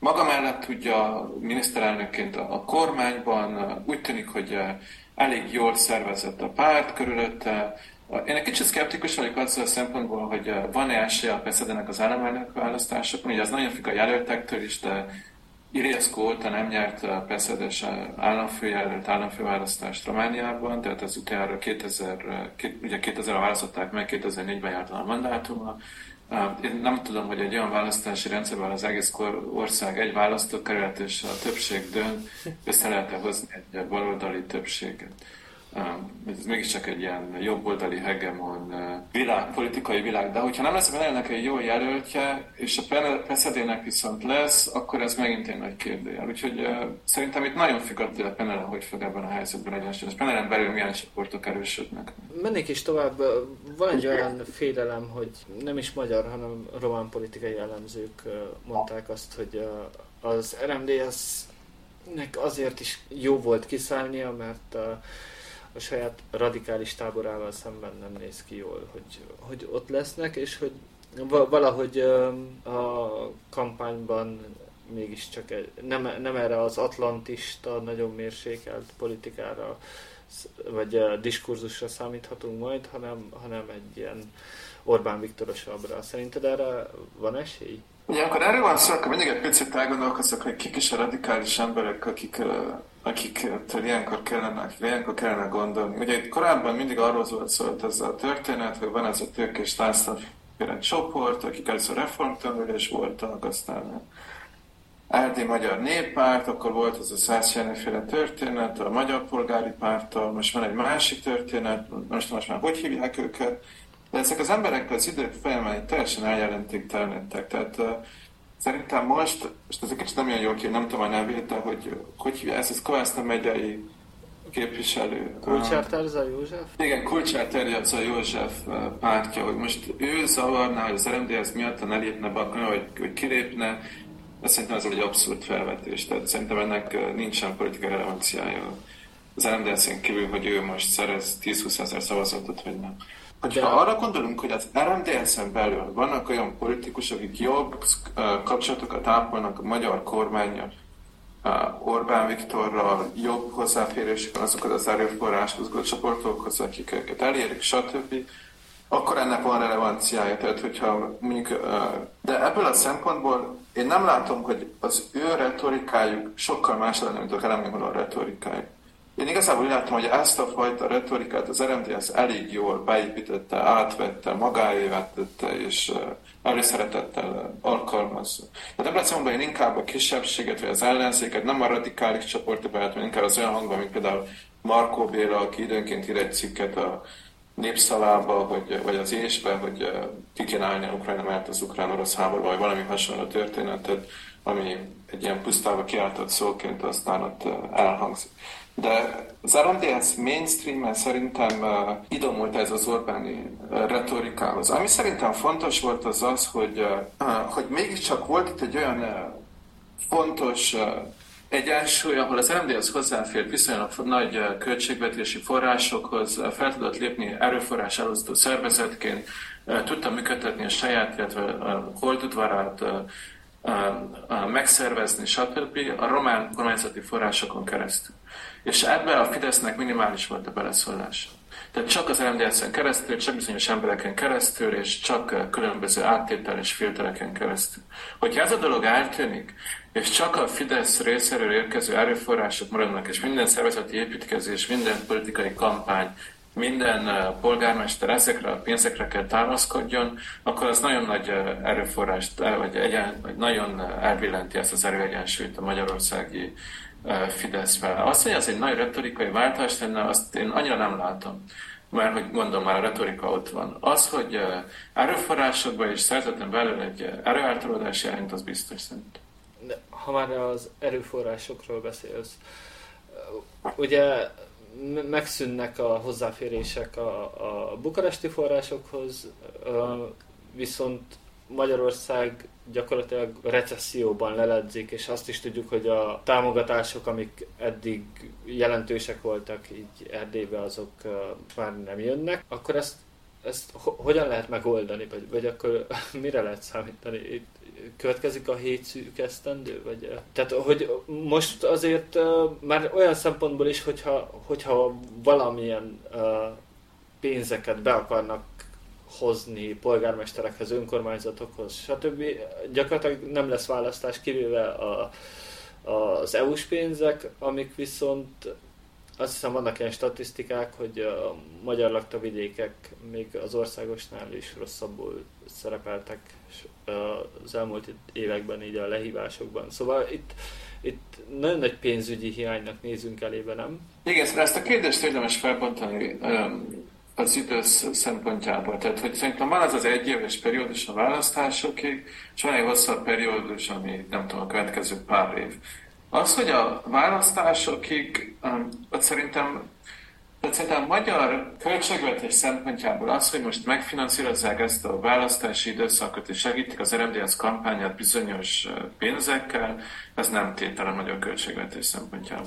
maga mellett tudja miniszterelnökként a kormányban, úgy tűnik, hogy elég jól szervezett a párt körülötte, én egy kicsit szkeptikus vagyok azzal a szempontból, hogy van-e esélye a Peszedenek az államelnök választásokon. Ugye az nagyon függ a jelöltektől is, de Iriaszkó óta nem nyert a Peszedes államfőjelölt államfőválasztást Romániában, tehát az utána 2000, ugye 2000 választották meg, 2004-ben járt a mandátuma. Én nem tudom, hogy egy olyan választási rendszerben az egész ország egy választókerület és a többség dönt, össze lehet -e hozni egy baloldali többséget ez mégiscsak egy ilyen jobboldali hegemon világ, politikai világ, de hogyha nem lesz benne egy jó jelöltje, és a Peszedének viszont lesz, akkor ez megint egy nagy kérdőjel. Úgyhogy szerintem itt nagyon függ attól a Penele, hogy fog ebben a helyzetben egyensúlyozni. Penelen belül milyen csoportok erősödnek. Mennék is tovább. Van egy olyan félelem, hogy nem is magyar, hanem román politikai jellemzők mondták azt, hogy az RMDS nek azért is jó volt kiszállnia, mert a saját radikális táborával szemben nem néz ki jól, hogy, hogy ott lesznek, és hogy valahogy a kampányban mégiscsak egy, nem, nem erre az atlantista, nagyon mérsékelt politikára vagy diskurzusra számíthatunk majd, hanem, hanem egy ilyen Orbán Viktorosabbra. Szerinted erre van esély? Ja, akkor erről van szó, akkor mindig egy picit elgondolkozok, hogy kik is a radikális emberek, akik akik ilyenkor kellene, akik ilyenkor kellene gondolni. Ugye itt korábban mindig arról volt szólt ez a történet, hogy van ez a tőkés egy csoport, akik először reformtanulás voltak, aztán LD Magyar Néppárt, akkor volt ez a Szász féle történet, a Magyar Polgári Párttal, most van egy másik történet, most, most már hogy hívják őket, de ezek az emberek az idők folyamán teljesen eljelentéktelenedtek. Tehát Szerintem most, most ez egy kicsit nem olyan jól ki, nem tudom a nevét, de hogy, hogy ez az Kovászna megyei képviselő. Kulcsár Terza József? Igen, Kulcsár Terza József pártja, hogy most ő zavarná, hogy az RMDS miatt elépne be, hogy, hogy kilépne, de szerintem ez egy abszurd felvetés, tehát szerintem ennek nincsen politikai relevanciája az RMDS-en kívül, hogy ő most szerez 10-20 ezer szavazatot, vagy nem. De... arra gondolunk, hogy az RMDS-en belül vannak olyan politikusok, akik jobb kapcsolatokat ápolnak a magyar kormányjal, Orbán Viktorral jobb hozzáférésük van azokhoz az erőforráshoz, csoportokhoz, akik őket elérik, stb. akkor ennek van relevanciája. Tehát, hogyha mondjuk, de ebből a szempontból én nem látom, hogy az ő retorikájuk sokkal más lenne, mint a Kremlin retorikájuk. Én igazából úgy látom, hogy ezt a fajta retorikát az RMDS elég jól beépítette, átvette, magáévá tette, és előszeretettel alkalmazza. Ebben számomra én inkább a kisebbséget, vagy az ellenzéket, nem a radikális csoportba, hanem inkább az olyan hangban, mint például Markó Béla, aki időnként ír egy cikket a népszalába, hogy, vagy az ésbe, hogy ki kéne állni a Ukrajna mellett az ukrán-orosz háborúba, vagy valami hasonló történetet, ami egy ilyen pusztába kiáltott szóként aztán ott elhangzik. De az RMDS mainstream szerintem uh, idomult ez az Orbáni uh, retorikához. Ami szerintem fontos volt az az, hogy, uh, hogy mégiscsak volt itt egy olyan uh, fontos uh, egyensúly, ahol az RMDS hozzáfért viszonylag nagy uh, költségvetési forrásokhoz, fel tudott lépni erőforrás elosztó szervezetként, tudta működtetni a saját, illetve holdudvarát, megszervezni, stb. a román kormányzati forrásokon keresztül. És ebben a Fidesznek minimális volt a beleszólása. Tehát csak az MDS-en keresztül, csak bizonyos embereken keresztül, és csak különböző áttétel és filtereken keresztül. Hogyha ez a dolog eltűnik, és csak a Fidesz részéről érkező erőforrások maradnak, és minden szervezeti építkezés, minden politikai kampány, minden polgármester ezekre a pénzekre kell támaszkodjon, akkor az nagyon nagy erőforrást, vagy, egyen, vagy nagyon elvillenti ezt az erőegyensúlyt a magyarországi Fideszvel. Azt, hogy ez egy nagy retorikai váltás lenne, azt én annyira nem látom. Mert, hogy mondom, már a retorika ott van. Az, hogy erőforrásokban és szerzeten belül egy erőáltalódás jelent, az biztos szerint. De, ha már az erőforrásokról beszélsz, ugye megszűnnek a hozzáférések a, a bukaresti forrásokhoz, viszont Magyarország gyakorlatilag recesszióban leledzik, és azt is tudjuk, hogy a támogatások, amik eddig jelentősek voltak így Erdélybe, azok már nem jönnek, akkor ezt, ezt hogyan lehet megoldani, vagy, vagy akkor mire lehet számítani? Itt következik a hét szűk esztendő? Vagy, tehát, hogy most azért már olyan szempontból is, hogyha, hogyha valamilyen pénzeket be akarnak hozni polgármesterekhez, önkormányzatokhoz, stb. Gyakorlatilag nem lesz választás, kivéve a, az EU-s pénzek, amik viszont azt hiszem vannak ilyen statisztikák, hogy a magyar lakta vidékek még az országosnál is rosszabbul szerepeltek az elmúlt években így a lehívásokban. Szóval itt, itt nagyon nagy pénzügyi hiánynak nézünk elébe, nem? Igen, szóval ezt a kérdést érdemes felbontani az idő szempontjából. Tehát, hogy szerintem van az az egyéves periódus a választásokig, és van egy hosszabb periódus, ami nem tudom, a következő pár év. Az, hogy a választásokig, um, ott szerintem tehát szerintem a magyar költségvetés szempontjából az, hogy most megfinanszírozzák ezt a választási időszakot és segítik az RMDS kampányát bizonyos uh, pénzekkel, ez nem tétel a magyar költségvetés szempontjából.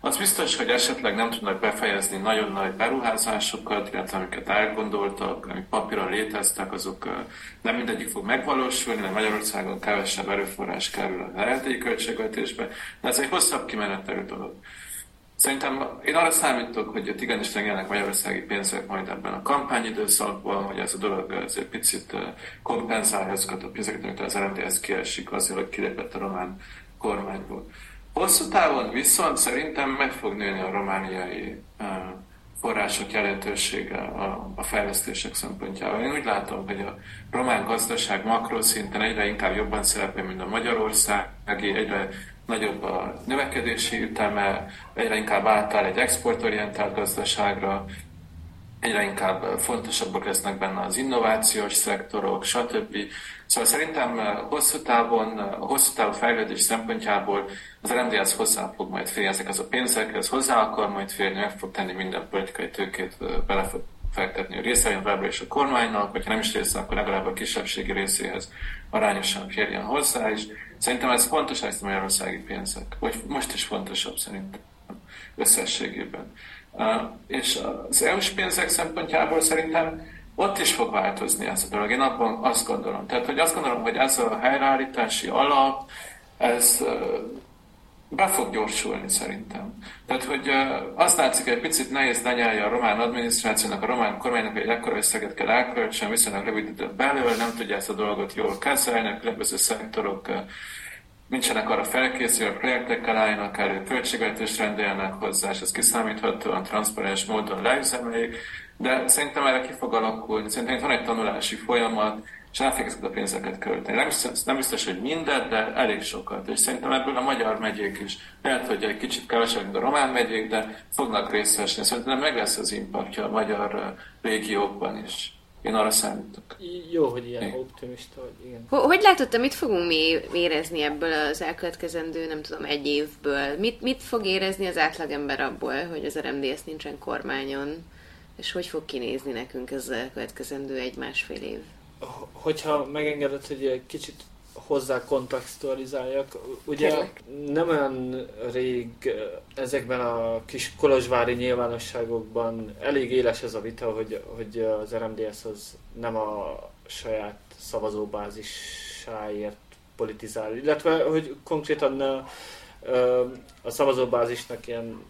Az biztos, hogy esetleg nem tudnak befejezni nagyon nagy beruházásokat, illetve amiket elgondoltak, amik papíron léteztek, azok nem mindegyik fog megvalósulni, mert Magyarországon kevesebb erőforrás kerül a eredeti költségvetésbe, de ez egy hosszabb kimenetelő dolog. Szerintem én arra számítok, hogy ott igenis legyenek magyarországi pénzek majd ebben a kampányidőszakban, hogy ez a dolog ez egy picit kompenzálja azokat a pénzeket, amit az RMDS kiesik azért, hogy kilépett a román kormányból. Hosszú távon viszont szerintem meg fog nőni a romániai források jelentősége a, a fejlesztések szempontjából. Én úgy látom, hogy a román gazdaság makroszinten egyre inkább jobban szerepel, mint a magyarországi, egyre nagyobb a növekedési üteme, egyre inkább átáll egy exportorientált gazdaságra, egyre inkább fontosabbak lesznek benne az innovációs szektorok, stb. Szóval szerintem eh, hosszú távon, a eh, hosszú távú fejlődés szempontjából az RMDS hozzá fog majd férni ezek az a pénzekhez, hozzá akar majd férni, meg fog tenni minden politikai tőkét, eh, bele fog fektetni a továbbra is a kormánynak, hogyha nem is része, akkor legalább a kisebbségi részéhez arányosan férjen hozzá, és szerintem ez fontos ezt a magyarországi pénzek, vagy most is fontosabb szerintem összességében. És az EU-s pénzek szempontjából szerintem ott is fog változni ez a dolog. Én abban azt gondolom. Tehát, hogy azt gondolom, hogy ez a helyreállítási alap, ez be fog gyorsulni szerintem. Tehát, hogy azt látszik, hogy egy picit nehéz lenyelni a román adminisztrációnak, a román kormánynak egy ekkora összeget kell elköltsön, viszonylag rövid időt belül, nem tudja ezt a dolgot jól kezelni, különböző szektorok nincsenek arra felkészülve, a projektekkel álljanak elő, költségvetést rendeljenek hozzá, és ez kiszámíthatóan, transzparens módon leüzemeljék, de szerintem erre ki fog alakulni. Szerintem itt van egy tanulási folyamat, és el ezeket a pénzeket költeni. Nem biztos, nem biztos, hogy mindent, de elég sokat. És szerintem ebből a magyar megyék is, lehet, hogy egy kicsit kevesebb, mint a román megyék, de fognak részt vesni. Szerintem meg lesz az impaktja a magyar régiókban is. Én arra számítok. Jó, hogy ilyen optimista vagy, igen. Hogy látod, mit fogunk mi érezni ebből az elkövetkezendő, nem tudom, egy évből? Mit, mit fog érezni az átlagember abból, hogy az RMDS nincsen kormányon? És hogy fog kinézni nekünk ez az elkövetkezendő egy-másfél év? Hogyha megengedett, hogy egy kicsit hozzá kontextualizáljak. Ugye Kérlek. nem olyan rég ezekben a kis kolozsvári nyilvánosságokban elég éles ez a vita, hogy, hogy az RMDS az nem a saját szavazóbázisáért politizál, illetve hogy konkrétan a, a szavazóbázisnak ilyen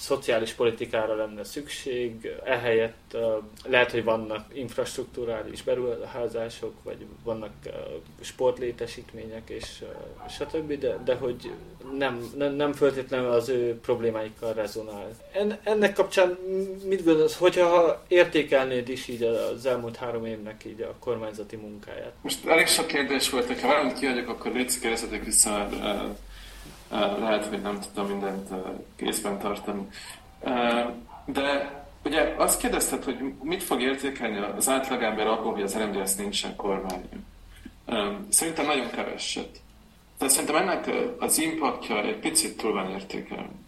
szociális politikára lenne szükség, ehelyett lehet, hogy vannak infrastruktúrális beruházások, vagy vannak sportlétesítmények, és stb., de, de hogy nem, nem, nem feltétlenül az ő problémáikkal rezonál. En, ennek kapcsán mit gondolsz, hogyha értékelnéd is így az elmúlt három évnek így a kormányzati munkáját? Most elég sok kérdés volt, hogyha valamit kiadjuk, akkor légy kérdezzetek vissza, mert lehet, hogy nem tudtam mindent kézben tartani. De ugye azt kérdezted, hogy mit fog értékelni az átlagember abból, hogy az RMDS nincsen kormány. Szerintem nagyon keveset. Tehát szerintem ennek az impaktja egy picit túl van értékelni.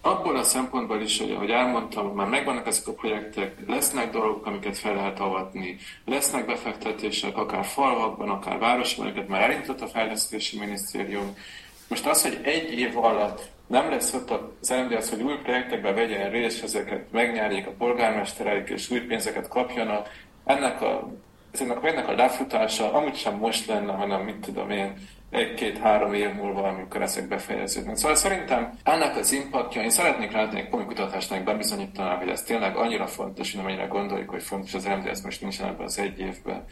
Abból a szempontból is, hogy ahogy elmondtam, már megvannak ezek a projektek, lesznek dolgok, amiket fel lehet avatni, lesznek befektetések, akár falvakban, akár városban, amiket már elindított a fejlesztési minisztérium, most az, hogy egy év alatt nem lesz ott az MDS, hogy új projektekbe vegyen részt, ezeket megnyerjék a polgármestereik, és új pénzeket kapjanak, ennek a, ennek, ennek a lefutása amúgy sem most lenne, hanem mit tudom én, egy-két-három év múlva, amikor ezek befejeződnek. Szóval szerintem ennek az impaktja, én szeretnék látni egy komoly kutatásnak bebizonyítaná, hogy ez tényleg annyira fontos, hogy amennyire gondoljuk, hogy fontos az MDS most nincsen ebben az egy évben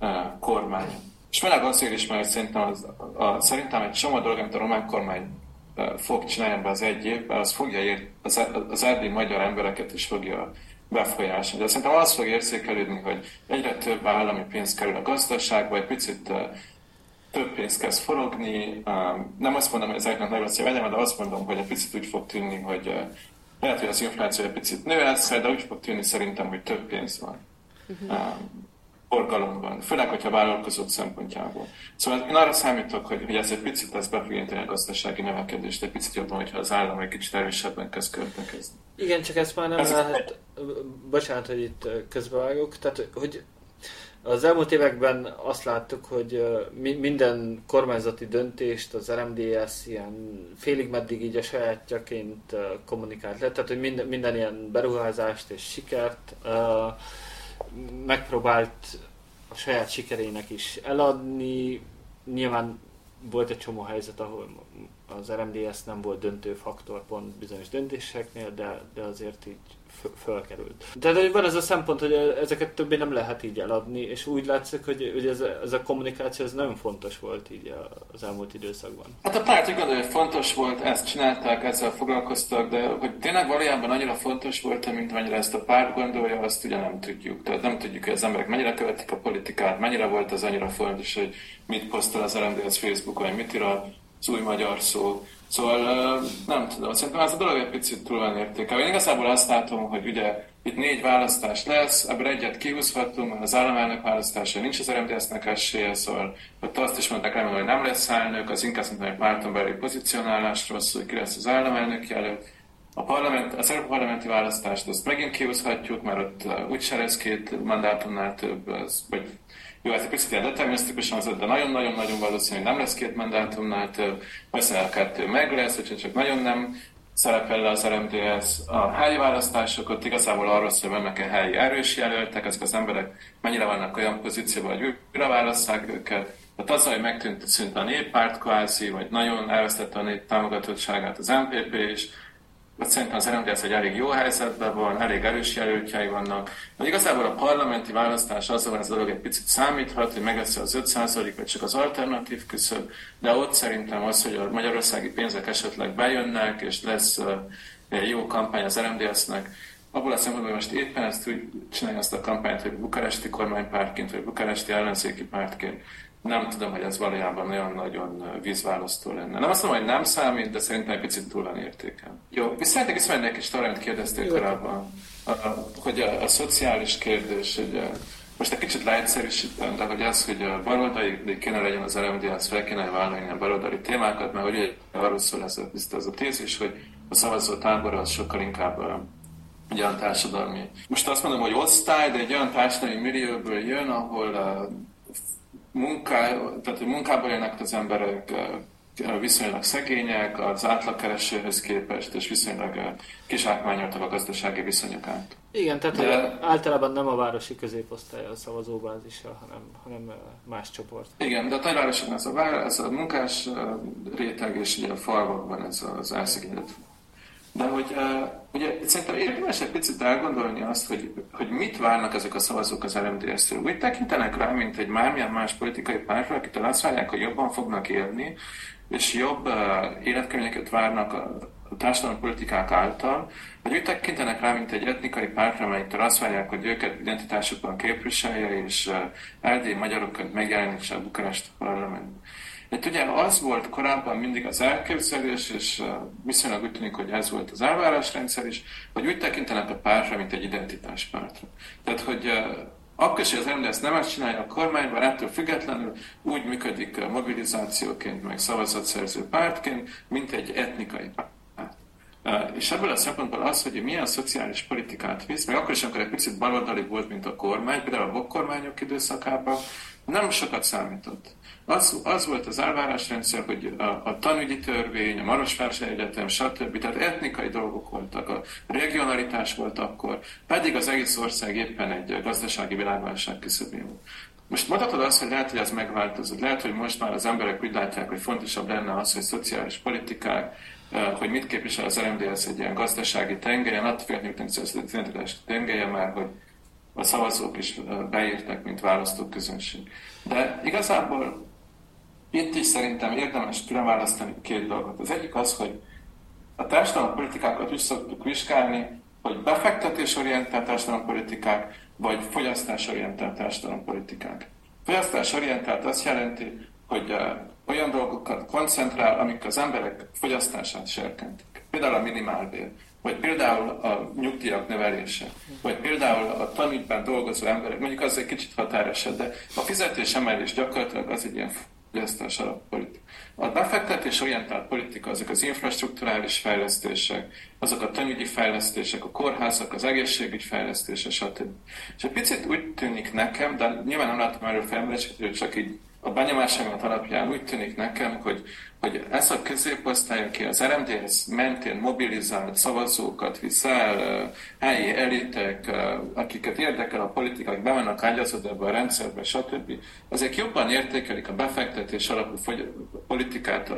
uh, kormány. És főleg azért is, mert szerintem, az, a, szerintem egy csomó dolog, amit a román kormány fog csinálni ebben az egy évben, az fogja ér, az, az erdély magyar embereket is fogja befolyásolni. De szerintem az fog érzékelődni, hogy egyre több állami pénz kerül a gazdaságba, egy picit több pénz kezd forogni. Nem azt mondom, hogy ezeknek nagy lesz a de azt mondom, hogy egy picit úgy fog tűnni, hogy lehet, hogy az infláció egy picit nő lesz, de úgy fog tűnni szerintem, hogy több pénz van. Uh-huh. Forgalomban, főleg, hogyha vállalkozók szempontjából. Szóval én arra számítok, hogy, hogy ez egy picit lesz befolyintani a gazdasági növekedést, egy picit jobban, hogyha az állam egy kicsit erősebben kezd költekezni. Igen, csak ezt már nem ez lehet, bocsánat, hogy itt közbevágok, tehát hogy az elmúlt években azt láttuk, hogy minden kormányzati döntést az RMDS ilyen félig meddig így a sajátjaként kommunikált le, tehát hogy minden, minden ilyen beruházást és sikert megpróbált a saját sikerének is eladni. Nyilván volt egy csomó helyzet, ahol az RMDS nem volt döntő faktor pont bizonyos döntéseknél, de, de azért így fölkerült. Tehát van ez a szempont, hogy ezeket többé nem lehet így eladni, és úgy látszik, hogy, hogy ez, a, ez a kommunikáció ez nagyon fontos volt így az elmúlt időszakban. Hát a párt igaz, hogy fontos volt, ezt csinálták, ezzel foglalkoztak, de hogy tényleg valójában annyira fontos volt, mint mennyire ezt a párt gondolja, azt ugye nem tudjuk. Tehát nem tudjuk, hogy az emberek mennyire követik a politikát, mennyire volt az annyira fontos, hogy mit posztol az RMDS Facebookon, mit ír az új magyar szó. Szóval nem tudom, szerintem ez a dolog egy picit túl van értékelve. Én igazából azt látom, hogy ugye itt négy választás lesz, ebből egyet kihúzhatunk, mert az államelnök választása nincs az RMDS-nek esélye, szóval ott azt is mondták remélem, hogy nem lesz elnök, az inkább szerintem egy párton belüli pozícionálásról szól, hogy ki lesz az államelnök jelölt. A parlament, az európai parlamenti választást azt megint kihúzhatjuk, mert ott úgyse lesz két mandátumnál több, az, vagy jó, ez egy picit ilyen determinisztikusan az, de nagyon-nagyon-nagyon valószínű, hogy nem lesz két mandátumnál több, valószínűleg kettő meg lesz, hogyha csak nagyon nem szerepel le az RMDS a helyi választásokat, igazából arról szól, hogy mennek-e helyi erős jelöltek, ezek az emberek mennyire vannak olyan pozícióban, hogy újra válasszák őket, Hát az, hogy megtűnt szinte a néppárt kvázi, vagy nagyon elvesztette a nép támogatottságát az MPP is, vagy szerintem az RMDS egy elég jó helyzetben van, elég erős jelöltjei vannak. De igazából a parlamenti választás azon ez a dolog egy picit számíthat, hogy megveszi az 5% vagy csak az alternatív küszöb, de ott szerintem az, hogy a magyarországi pénzek esetleg bejönnek, és lesz jó kampány az RMDS-nek, abból a szempontból, hogy most éppen ezt úgy csinálja azt a kampányt, hogy bukaresti kormánypártként, vagy bukaresti ellenzéki pártként, nem tudom, hogy ez valójában nagyon-nagyon vízválasztó lenne. Nem azt mondom, hogy nem számít, de szerintem egy picit túl van értéken. Jó, visszamentek is egy kis talán kérdezték korábban, a, a, hogy a, a, szociális kérdés, a, most egy kicsit leegyszerűsítem, de hogy az, hogy a baloldali kéne legyen az LMD, az fel kéne vállalni a baloldali témákat, mert ugye arról szól ez a, ez a tézis, hogy a szavazó tábor az sokkal inkább egy olyan társadalmi. Most azt mondom, hogy osztály, de egy olyan társadalmi millióból jön, ahol a munká, tehát hogy munkából élnek az emberek, viszonylag szegények az átlagkeresőhöz képest, és viszonylag kizsákmányoltak a gazdasági viszonyok át. Igen, tehát De, általában nem a városi középosztály a szavazóbázisa, hanem, hanem más csoport. Igen, de a nagyvárosokban ez a, ez a munkás réteg, és ugye a falvakban ez az elszegényedett de hogy uh, ugye szerintem érdemes egy picit elgondolni azt, hogy, hogy mit várnak ezek a szavazók az RMDS-től. Úgy tekintenek rá, mint egy mármilyen más politikai pártra, akitől azt várják, hogy jobban fognak élni, és jobb uh, életkörnyeket várnak a, a társadalmi politikák által, vagy úgy tekintenek rá, mint egy etnikai pártra, amelyiktől azt várják, hogy őket identitásukban képviselje, és uh, erdélyi magyarokat megjelenítse a Bukarest parlamentben. Itt ugye az volt korábban mindig az elképzelés, és viszonylag úgy tűnik, hogy ez volt az elvárásrendszer is, hogy úgy tekintenek a pártra, mint egy identitáspártra. Tehát, hogy akkor is, az MDS nem ezt csinálja a kormányban, ettől függetlenül úgy működik mobilizációként, meg szavazatszerző pártként, mint egy etnikai párt. És ebből a szempontból az, hogy milyen szociális politikát visz, meg akkor is, amikor egy picit baloldali volt, mint a kormány, például a bokkormányok időszakában, nem sokat számított. Az, az volt az elvárásrendszer, hogy a, a tanügyi törvény, a Marosvásárhely Egyetem, stb. Tehát etnikai dolgok voltak, a regionalitás volt akkor, pedig az egész ország éppen egy gazdasági világválság küszöbén volt. Most mondhatod azt, hogy lehet, hogy ez megváltozott. Lehet, hogy most már az emberek úgy látják, hogy fontosabb lenne az, hogy szociális politikák, eh, hogy mit képvisel az RMDS egy ilyen gazdasági tengelyen, attól félhetünk, hogy az identitás tengelye már, hogy a szavazók is eh, beírtak, mint választóközönség. De igazából itt is szerintem érdemes különválasztani két dolgot. Az egyik az, hogy a társadalompolitikákat úgy szoktuk vizsgálni, hogy befektetésorientált társadalompolitikák, vagy fogyasztásorientált társadalompolitikák. Fogyasztásorientált azt jelenti, hogy olyan dolgokat koncentrál, amik az emberek fogyasztását serkentik. Például a minimálbér, vagy például a nyugdíjak növelése, vagy például a tanítban dolgozó emberek, mondjuk az egy kicsit határeset, de a fizetés emelés gyakorlatilag az egy ilyen fogyasztás alappolitika. A befektetés orientált politika azok az infrastruktúrális fejlesztések, azok a tanügyi fejlesztések, a kórházak, az egészségügy fejlesztése, stb. És egy picit úgy tűnik nekem, de nyilván nem látom erről felmerését, csak így a benyomásomat alapján úgy tűnik nekem, hogy, hogy ez a középosztály, aki az RMDS mentén mobilizált szavazókat visz el, helyi elitek, akiket érdekel a politika, akik bemennek ágyazódva ebbe a rendszerbe, stb. Ezek jobban értékelik a befektetés alapú fogy- politikát,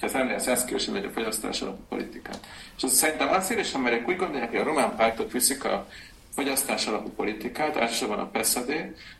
az RMDS eszkős, vagy a fogyasztás alapú politikát. És az szerintem azért is, mert úgy gondolják, hogy a román pártok viszik a fogyasztás alapú politikát, elsősorban a PSZD,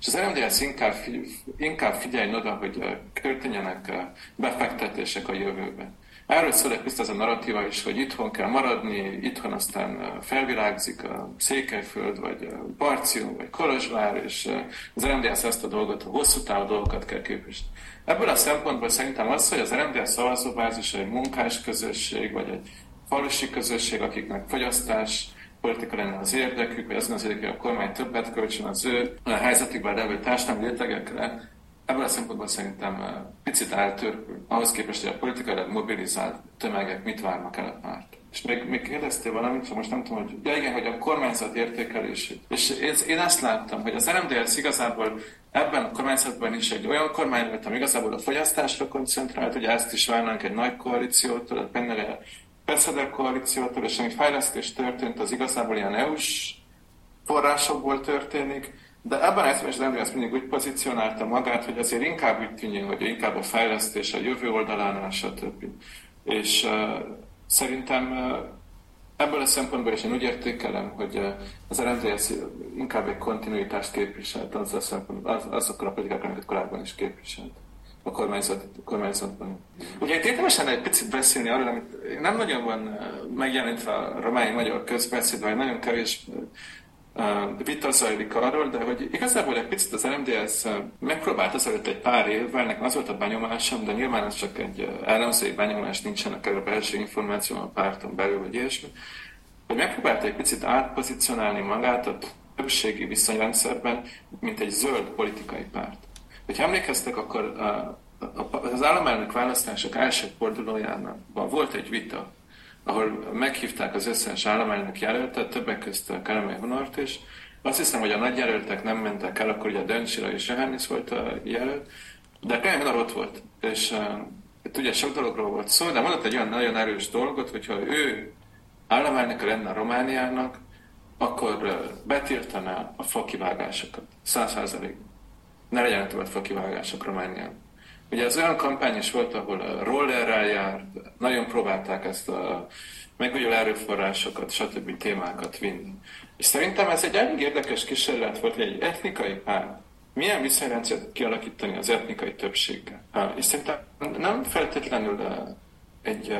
és az RMDS inkább, figy- inkább figyelj oda, hogy történjenek befektetések a jövőben. Erről szól egy ez a narratíva is, hogy itthon kell maradni, itthon aztán felvirágzik a Székelyföld, vagy Barcium, vagy Kolozsvár, és az RMDS ezt a dolgot, a hosszú távú dolgokat kell képviselni. Ebből a szempontból szerintem az, hogy az RMDS szavazóbázis egy munkás közösség, vagy egy falusi közösség, akiknek fogyasztás, politika lenne az érdekük, vagy az az érdekük, hogy a kormány többet költsön az ő a helyzetükben levő társadalmi rétegekre, ebből a szempontból szerintem eh, picit eltörpül, ahhoz képest, hogy a politikai mobilizált tömegek mit várnak el a párt. És még, még kérdeztél valamit, szóval most nem tudom, hogy ja igen, hogy a kormányzat értékelését. És ez, én azt láttam, hogy az RMDS igazából ebben a kormányzatban is egy olyan kormány volt, ami igazából a fogyasztásra koncentrált, ugye ezt is várnánk egy nagy koalíciótól, a Pennere Beszedek koalíciótól, és ami fejlesztés történt, az igazából ilyen EU-s forrásokból történik, De ebben az esetben az mindig úgy pozícionálta magát, hogy azért inkább úgy tűnjön, hogy inkább a fejlesztés a jövő oldalán, stb. És uh, szerintem uh, ebből a szempontból is én úgy értékelem, hogy uh, az RMDS inkább egy kontinuitást képviselt az, az, az, azokkal a politikákkal, amiket korábban is képviselt a kormányzat, kormányzatban. Ugye itt érdemes egy picit beszélni arról, amit nem nagyon van megjelenítve a romány magyar közbeszéd, vagy nagyon kevés vita zajlik arról, de hogy igazából egy picit az MDS megpróbált azelőtt egy pár évvel, nekem az volt a benyomásom, de nyilván ez csak egy ellenzői benyomás, nincsenek erre belső információ a párton belül, vagy ilyesmi, hogy megpróbált egy picit átpozicionálni magát a többségi viszonyrendszerben, mint egy zöld politikai párt. Hogyha emlékeztek, akkor az államelnök választások első fordulójában volt egy vita ahol meghívták az összes államelnök jelöltet, többek között a Kelemény Honort is. Azt hiszem, hogy a nagy jelöltek nem mentek el, akkor ugye Döncsira és Johannes volt a jelölt, de Kelemény Honor ott volt, és itt ugye sok dologról volt szó, de mondott egy olyan nagyon erős dolgot, hogyha ő államelnök lenne a Romániának, akkor betiltaná a fakivágásokat, száz százalék. Ne legyen többet fakivágások Romániában. Ugye az olyan kampány is volt, ahol rollerrel járt, nagyon próbálták ezt a megújuló erőforrásokat, stb. témákat vinni. És szerintem ez egy elég érdekes kísérlet volt, hogy egy etnikai párt milyen viszonyrendszert kialakítani az etnikai többséggel. És szerintem nem feltétlenül egy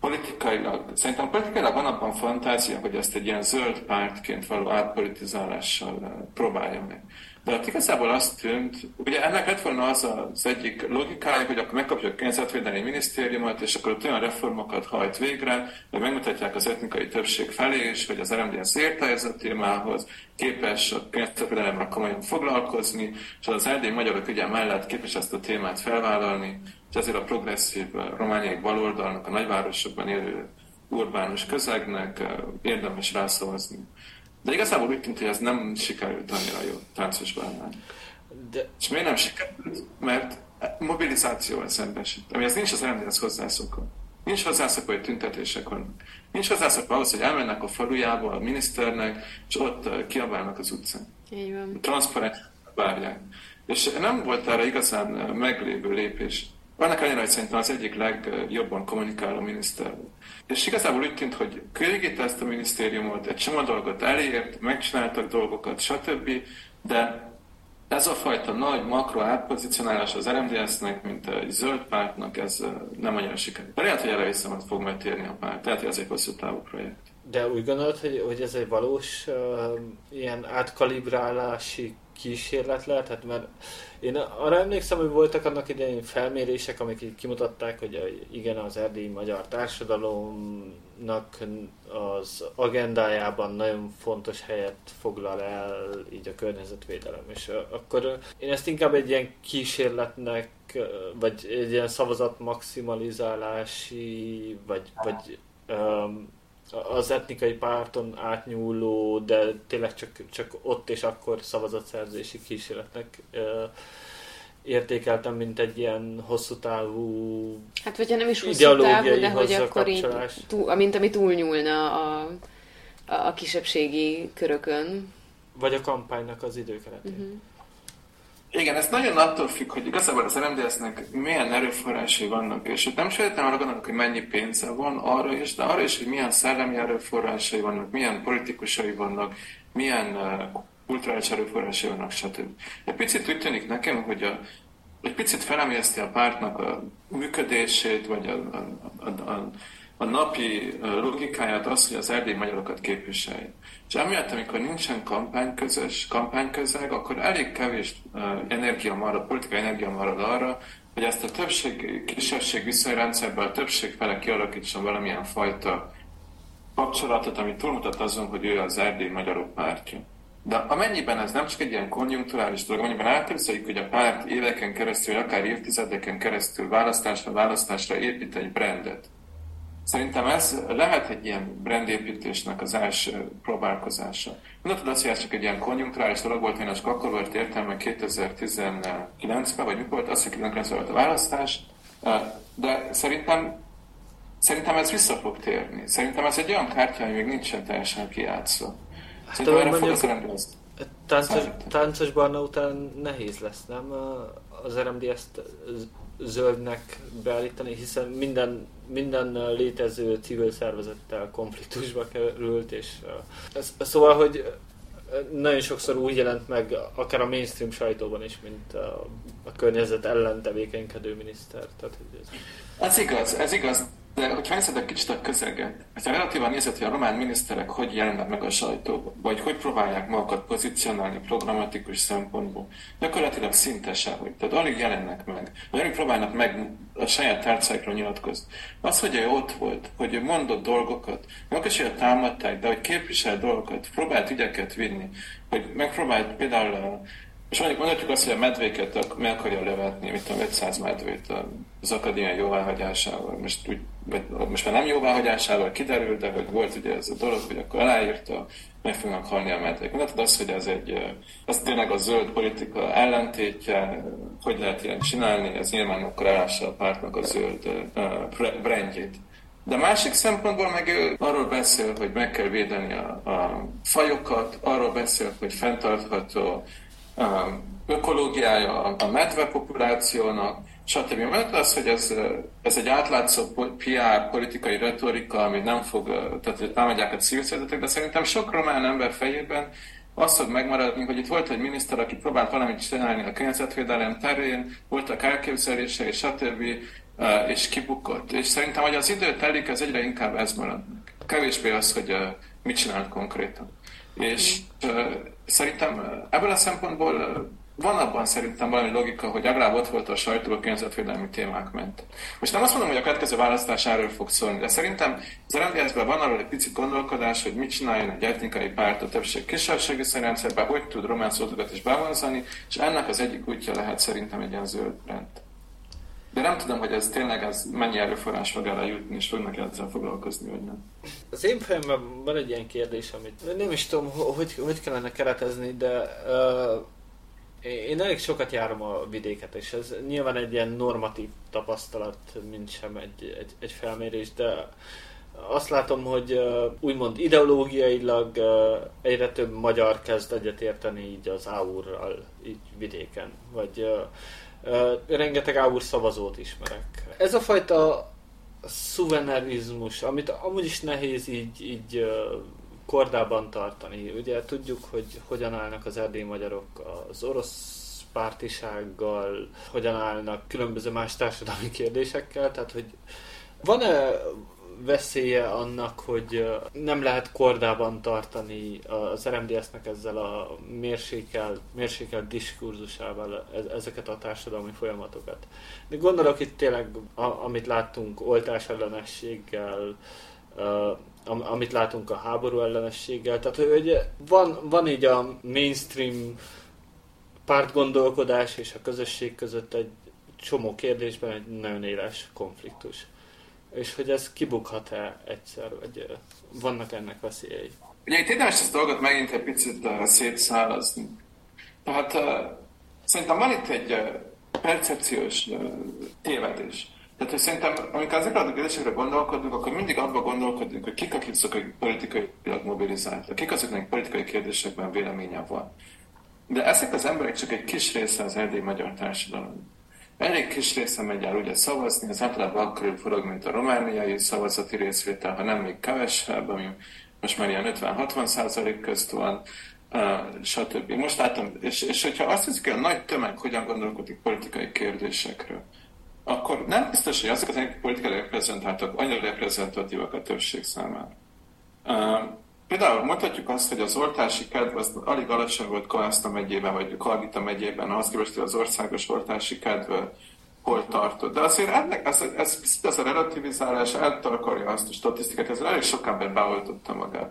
politikailag, szerintem politikailag van abban fantázia, hogy ezt egy ilyen zöld pártként való átpolitizálással próbálja meg. De hát igazából azt tűnt, ugye ennek lett volna az az egyik logikája, hogy akkor megkapja a környezetvédelmi minisztériumot, és akkor ott olyan reformokat hajt végre, hogy megmutatják az etnikai többség felé is, hogy az RMDS érte ez a témához, képes a környezetvédelemre komolyan foglalkozni, és az erdély magyarok ugye mellett képes ezt a témát felvállalni, és ezért a progresszív romániai baloldalnak, a nagyvárosokban élő urbánus közegnek érdemes rászavazni. De igazából úgy tűnt, hogy ez nem sikerült annyira jó táncos bálnál. De... És miért nem sikerült? Mert mobilizációval szembesít. Ami ez nincs az RMDS hozzászokva. Nincs hozzászokva, hogy tüntetések vannak. Nincs hozzászokva ahhoz, hogy elmennek a falujába a miniszternek, és ott kiabálnak az utcán. Így van. Transzparens várják. És nem volt erre igazán meglévő lépés. Annak ellenére, hogy szerintem az egyik legjobban kommunikáló miniszter. És igazából úgy tűnt, hogy körigíte ezt a minisztériumot, egy csomó dolgot elért, megcsináltak dolgokat, stb., de ez a fajta nagy makro átpozicionálás az RMDS-nek, mint egy zöld pártnak, ez nem annyira sikerült. Lehet, hogy erre vissza fog majd térni a párt. Tehát, ez egy hosszú távú projekt. De úgy gondolod, hogy, hogy ez egy valós uh, ilyen átkalibrálási kísérlet lehet? Hát mert én arra emlékszem, hogy voltak annak idején felmérések, amik kimutatták, hogy igen, az erdélyi magyar társadalomnak az agendájában nagyon fontos helyet foglal el így a környezetvédelem. És akkor én ezt inkább egy ilyen kísérletnek, vagy egy ilyen szavazat maximalizálási, vagy, vagy um, az etnikai párton átnyúló, de tényleg csak, csak ott és akkor szavazatszerzési kísérletnek értékeltem, mint egy ilyen hosszú távú Hát vagy nem is hosszú távú, de hogy akkor így, túl, mint ami túlnyúlna a, a, a kisebbségi körökön. Vagy a kampánynak az időkeretén. Uh-huh. Igen, ez nagyon attól függ, hogy igazából az RMDS-nek milyen erőforrásai vannak, és itt nem sejtem arra gondolok, hogy mennyi pénze van arra is, de arra is, hogy milyen szellemi erőforrásai vannak, milyen politikusai vannak, milyen uh, kulturális erőforrásai vannak, stb. Egy picit úgy tűnik nekem, hogy a, egy picit felemészti a pártnak a működését, vagy a, a, a, a, a napi logikáját az, hogy az erdély magyarokat képviselje. És emiatt, amikor nincsen kampányközös, kampányközeg, akkor elég kevés energia marad, politikai energia marad arra, hogy ezt a többség, kisebbség viszonyrendszerben a többség fele kialakítson valamilyen fajta kapcsolatot, ami túlmutat azon, hogy ő az erdély magyarok pártja. De amennyiben ez nem csak egy ilyen konjunkturális dolog, amennyiben átképzeljük, hogy a párt éveken keresztül, akár évtizedeken keresztül választásra választásra épít egy brandet, Szerintem ez lehet egy ilyen brandépítésnek az első próbálkozása. Mondhatod azt, hogy ez csak egy ilyen konjunkturális dolog volt, én csak akkor volt értelme 2019-ben, vagy mikor volt, azt, hogy 2019 volt a választás, de szerintem, szerintem ez vissza fog térni. Szerintem ez egy olyan kártya, ami még nincsen teljesen kijátszva. Hát, szerintem erre fog az Táncos, táncos barna után nehéz lesz, nem? Az RMD ezt zöldnek beállítani, hiszen minden, minden létező civil szervezettel konfliktusba került, és szóval, hogy nagyon sokszor úgy jelent meg, akár a mainstream sajtóban is, mint a, a környezet ellen tevékenykedő miniszter. Tehát, ez... ez igaz, ez igaz. De hogyha nézed egy kicsit a közeget, ha relatívan nézed, hogy a román miniszterek hogy jelennek meg a sajtóban, vagy hogy próbálják magukat pozícionálni programatikus szempontból, gyakorlatilag szinte sehogy. Tehát alig jelennek meg, vagy alig próbálnak meg a saját tárcáikról nyilatkozni. Az, hogy ő ott volt, hogy ő mondott dolgokat, meg is támadták, de hogy képvisel dolgokat, próbált ügyeket vinni, hogy megpróbált például és mondjuk mondhatjuk azt, hogy a medvéket meg akarja levetni, mint a 500 medvét az akadémiai jóváhagyásával. Most, úgy, most már nem jóváhagyásával kiderült, de hogy volt ugye ez a dolog, hogy akkor aláírta, meg fognak halni a medvék. Mondhatod azt, hogy ez egy, az tényleg a zöld politika ellentétje, hogy lehet ilyen csinálni, ez nyilván akkor elássa a pártnak a zöld brandjét. De másik szempontból meg ő arról beszél, hogy meg kell védeni a, a fajokat, arról beszél, hogy fenntartható ökológiája a medve populációnak, stb. Mert az, hogy ez, ez egy átlátszó PR politikai retorika, ami nem fog, tehát támadják a civil de szerintem sok román ember fejében az fog megmaradni, hogy itt volt egy miniszter, aki próbált valamit csinálni a környezetvédelem terén, voltak elképzelései, stb., és kibukott. És szerintem, hogy az idő telik, ez egyre inkább ez marad. Kevésbé az, hogy mit csinált konkrétan. És szerintem ebből a szempontból van abban szerintem valami logika, hogy legalább ott volt a sajtó a környezetvédelmi témák ment. Most nem azt mondom, hogy a következő választás erről fog szólni, de szerintem az rndsz van arról egy picit gondolkodás, hogy mit csináljon egy etnikai párt a többség kisebbségi rendszerben, hogy tud román szótokat is bevonzani, és ennek az egyik útja lehet szerintem egy ilyen zöld rend. De nem tudom, hogy ez tényleg ez mennyi erőforrás fog el jutni, és fognak ezzel foglalkozni, vagy nem. Az én fejemben van egy ilyen kérdés, amit nem is tudom, hogy, hogy kellene keretezni, de uh, én elég sokat járom a vidéket, és ez nyilván egy ilyen normatív tapasztalat, mint sem egy, egy, egy felmérés, de azt látom, hogy úgymond ideológiailag egyre több magyar kezd egyetérteni így az áurral így vidéken, vagy rengeteg Áur szavazót ismerek. Ez a fajta szuvenerizmus, amit amúgy is nehéz így, így kordában tartani. Ugye tudjuk, hogy hogyan állnak az erdély magyarok az orosz pártisággal, hogyan állnak különböző más társadalmi kérdésekkel, tehát hogy van-e veszélye annak, hogy nem lehet kordában tartani az RMDS-nek ezzel a mérsékel, mérsékel diskurzusával ezeket a társadalmi folyamatokat. De gondolok itt tényleg, amit láttunk oltás ellenességgel, amit látunk a háború ellenességgel, tehát hogy van, van így a mainstream pártgondolkodás és a közösség között egy csomó kérdésben egy nagyon éles konfliktus és hogy ez kibukhat-e egyszer, vagy vannak ennek veszélyei. Ugye itt érdemes ezt a dolgot megint egy picit uh, szétszálazni. Tehát uh, szerintem van itt egy uh, percepciós uh, tévedés. Tehát, hogy szerintem, amikor ezekre a kérdésekre gondolkodunk, akkor mindig abban gondolkodunk, hogy kik, azok, akik politikailag mobilizáltak, kik azok, akik politikai kérdésekben véleménye van. De ezek az emberek csak egy kis része az erdély magyar társadalom. Elég kis része megy el ugye szavazni, az általában akkor forog, mint a romániai szavazati részvétel, ha nem még kevesebb, ami most már ilyen 50-60 százalék közt van, uh, stb. Most látom, és, és hogyha azt hiszik, hogy a nagy tömeg hogyan gondolkodik politikai kérdésekről, akkor nem biztos, hogy azok az politikai reprezentáltak annyira reprezentatívak a többség számára. Uh, Például mondhatjuk azt, hogy az oltási kedv az alig alacsony volt Koászta megyében, vagy Kargita megyében, ahhoz képest, hogy az országos oltási kedv hol tartott. De azért ennek, ez, ez, ez a relativizálás eltarkarja azt a statisztikát, ez elég sok ember beoltotta magát.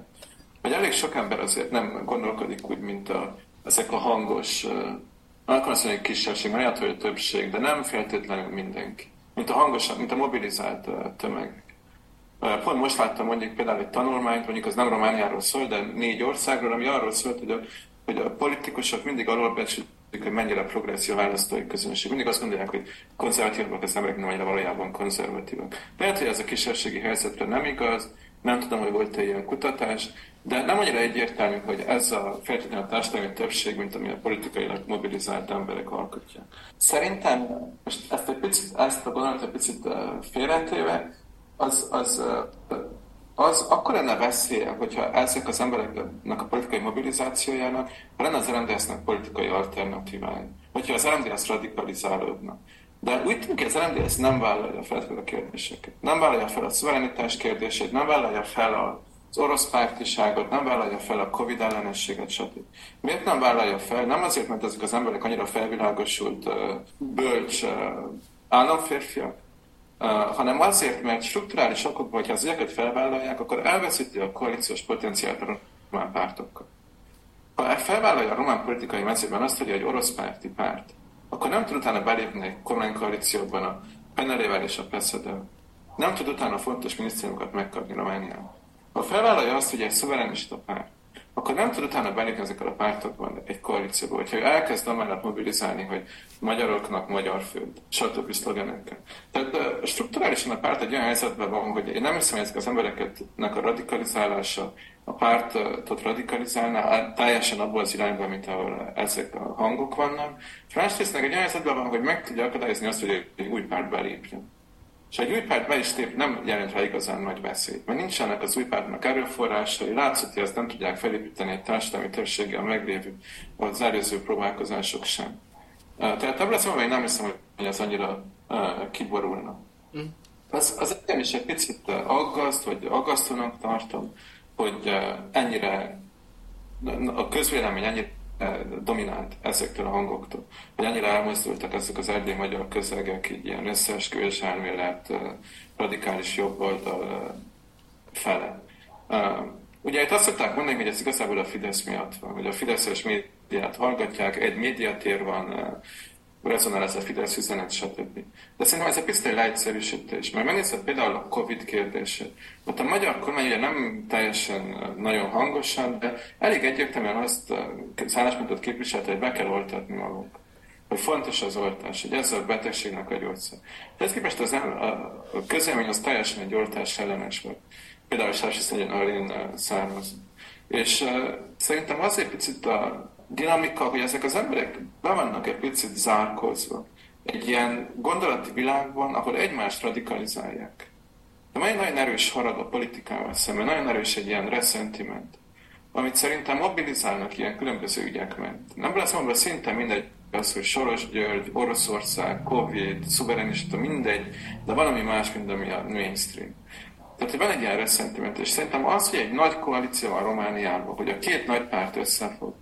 Vagy elég sok ember azért nem gondolkodik úgy, mint a, ezek a hangos, akkor azt mondja, hogy kisebbség, mert hogy a többség, de nem feltétlenül mindenki. Mint a hangos, mint a mobilizált tömeg. Pont most láttam mondjuk például egy tanulmányt, mondjuk az nem Romániáról szól, de négy országról, ami arról szólt, hogy a, hogy a politikusok mindig arról becsülik, hogy mennyire progresszív választói közönség. Mindig azt gondolják, hogy konzervatívak az emberek, nem annyira valójában konzervatívak. Lehet, hogy ez a kisebbségi helyzetre nem igaz, Nem tudom, hogy volt-e ilyen kutatás, de nem annyira egyértelmű, hogy ez a feltétlenül a társadalmi többség, mint ami a politikailag mobilizált emberek alkotják. Szerintem, most ezt, egy picit, ezt a gondolatot egy picit félretéve, az, az, az akkor lenne veszélye, hogyha ezek az embereknek a politikai mobilizációjának lenne az RMDS-nek politikai alternatívája, hogyha az RMDS radikalizálódna. De úgy tűnik, hogy az RMDS nem vállalja fel a kérdéseket. Nem vállalja fel a szuverenitás kérdését, nem vállalja fel az orosz pártiságot, nem vállalja fel a Covid ellenességet, stb. Miért nem vállalja fel? Nem azért, mert ezek az emberek annyira felvilágosult, bölcs államférfiak, hanem azért, mert strukturális okokból, hogyha az ügyeket felvállalják, akkor elveszíti a koalíciós potenciált a román pártokkal. Ha felvállalja a román politikai mezőben azt, hogy egy orosz párti párt, akkor nem tud utána belépni egy kormánykoalícióban a Penelével és a Peszedel. Nem tud utána fontos minisztériumokat megkapni Romániában. Ha felvállalja azt, hogy egy szuverenista párt, akkor nem tud utána belépni ezekkel a pártokban egy koalícióba. Hogyha elkezd amellett mobilizálni, hogy magyaroknak magyar föld, stb. szlogenekkel. Tehát uh, strukturálisan a párt egy olyan helyzetben van, hogy én nem hiszem, hogy ezek az embereknek a radikalizálása a pártot radikalizálná teljesen abból az irányba, mint ahol ezek a hangok vannak. És másrészt meg egy olyan helyzetben van, hogy meg tudja akadályozni azt, hogy egy új párt belépjen. És egy új párt be is lép, nem jelent rá igazán nagy veszélyt, mert nincsenek az új pártnak erőforrásai, látszott, hogy ezt nem tudják felépíteni egy társadalmi többséggel meglévő az előző próbálkozások sem. Tehát ebből az én nem hiszem, hogy ez annyira kiborulna. Mm. Az, az engem is egy picit aggaszt, vagy aggasztónak tartom, hogy ennyire a közvélemény ennyire dominált ezektől a hangoktól, hogy annyira elmozdultak ezek az erdély magyar közegek, így ilyen összeesküvés elmélet, radikális jobboldal fele. Ugye itt azt szokták mondani, hogy ez igazából a Fidesz miatt van, hogy a Fideszes médiát hallgatják, egy médiatér van, rezonál ez a Fidesz üzenet, stb. De szerintem ez egy picit egy leegyszerűsítés, mert megnézed például a Covid kérdését. Ott a magyar kormány ugye nem teljesen nagyon hangosan, de elég egyértelműen azt az álláspontot képviselte, hogy be kell oltatni magunk hogy fontos az oltás, hogy ez a betegségnek a gyógyszer. Ez képest az, a, a közélmény az teljesen egy oltás ellenes volt. Például Sási Szegyen Arén származik. És uh, szerintem azért picit a dinamika, hogy ezek az emberek be vannak egy picit zárkozva egy ilyen gondolati világban, ahol egymást radikalizálják. De nagyon-nagyon erős harag a politikával szemben, nagyon erős egy ilyen reszentiment, amit szerintem mobilizálnak ilyen különböző ügyek ment. Nem lesz mondva szinte mindegy az, hogy Soros György, Oroszország, Covid, szuverenista, mindegy, de valami más, mint ami a mainstream. Tehát, hogy van egy ilyen reszentiment, és szerintem az, hogy egy nagy koalíció van Romániában, hogy a két nagy párt összefog,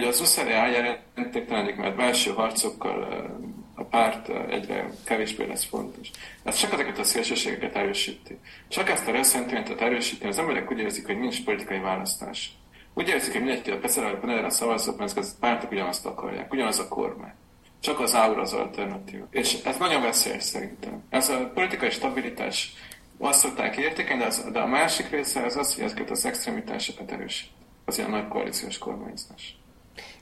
hogy az USZRE eljelentéktelenik, mert belső harcokkal a párt egyre kevésbé lesz fontos. Ez csak ezeket a szélsőségeket erősíti. Csak ezt a reszentimentet erősíti, az emberek úgy érzik, hogy nincs politikai választás. Úgy érzik, hogy mindenki a Peszerelre szavazott, mert a pártok ugyanazt akarják, ugyanaz a kormány. Csak az áur az alternatív. És ez nagyon veszélyes szerintem. Ez a politikai stabilitás azt szokták értékelni, de, az, de a másik része az az, hogy ezeket az extremitásokat erősít. Az ilyen nagy koalíciós kormányzás.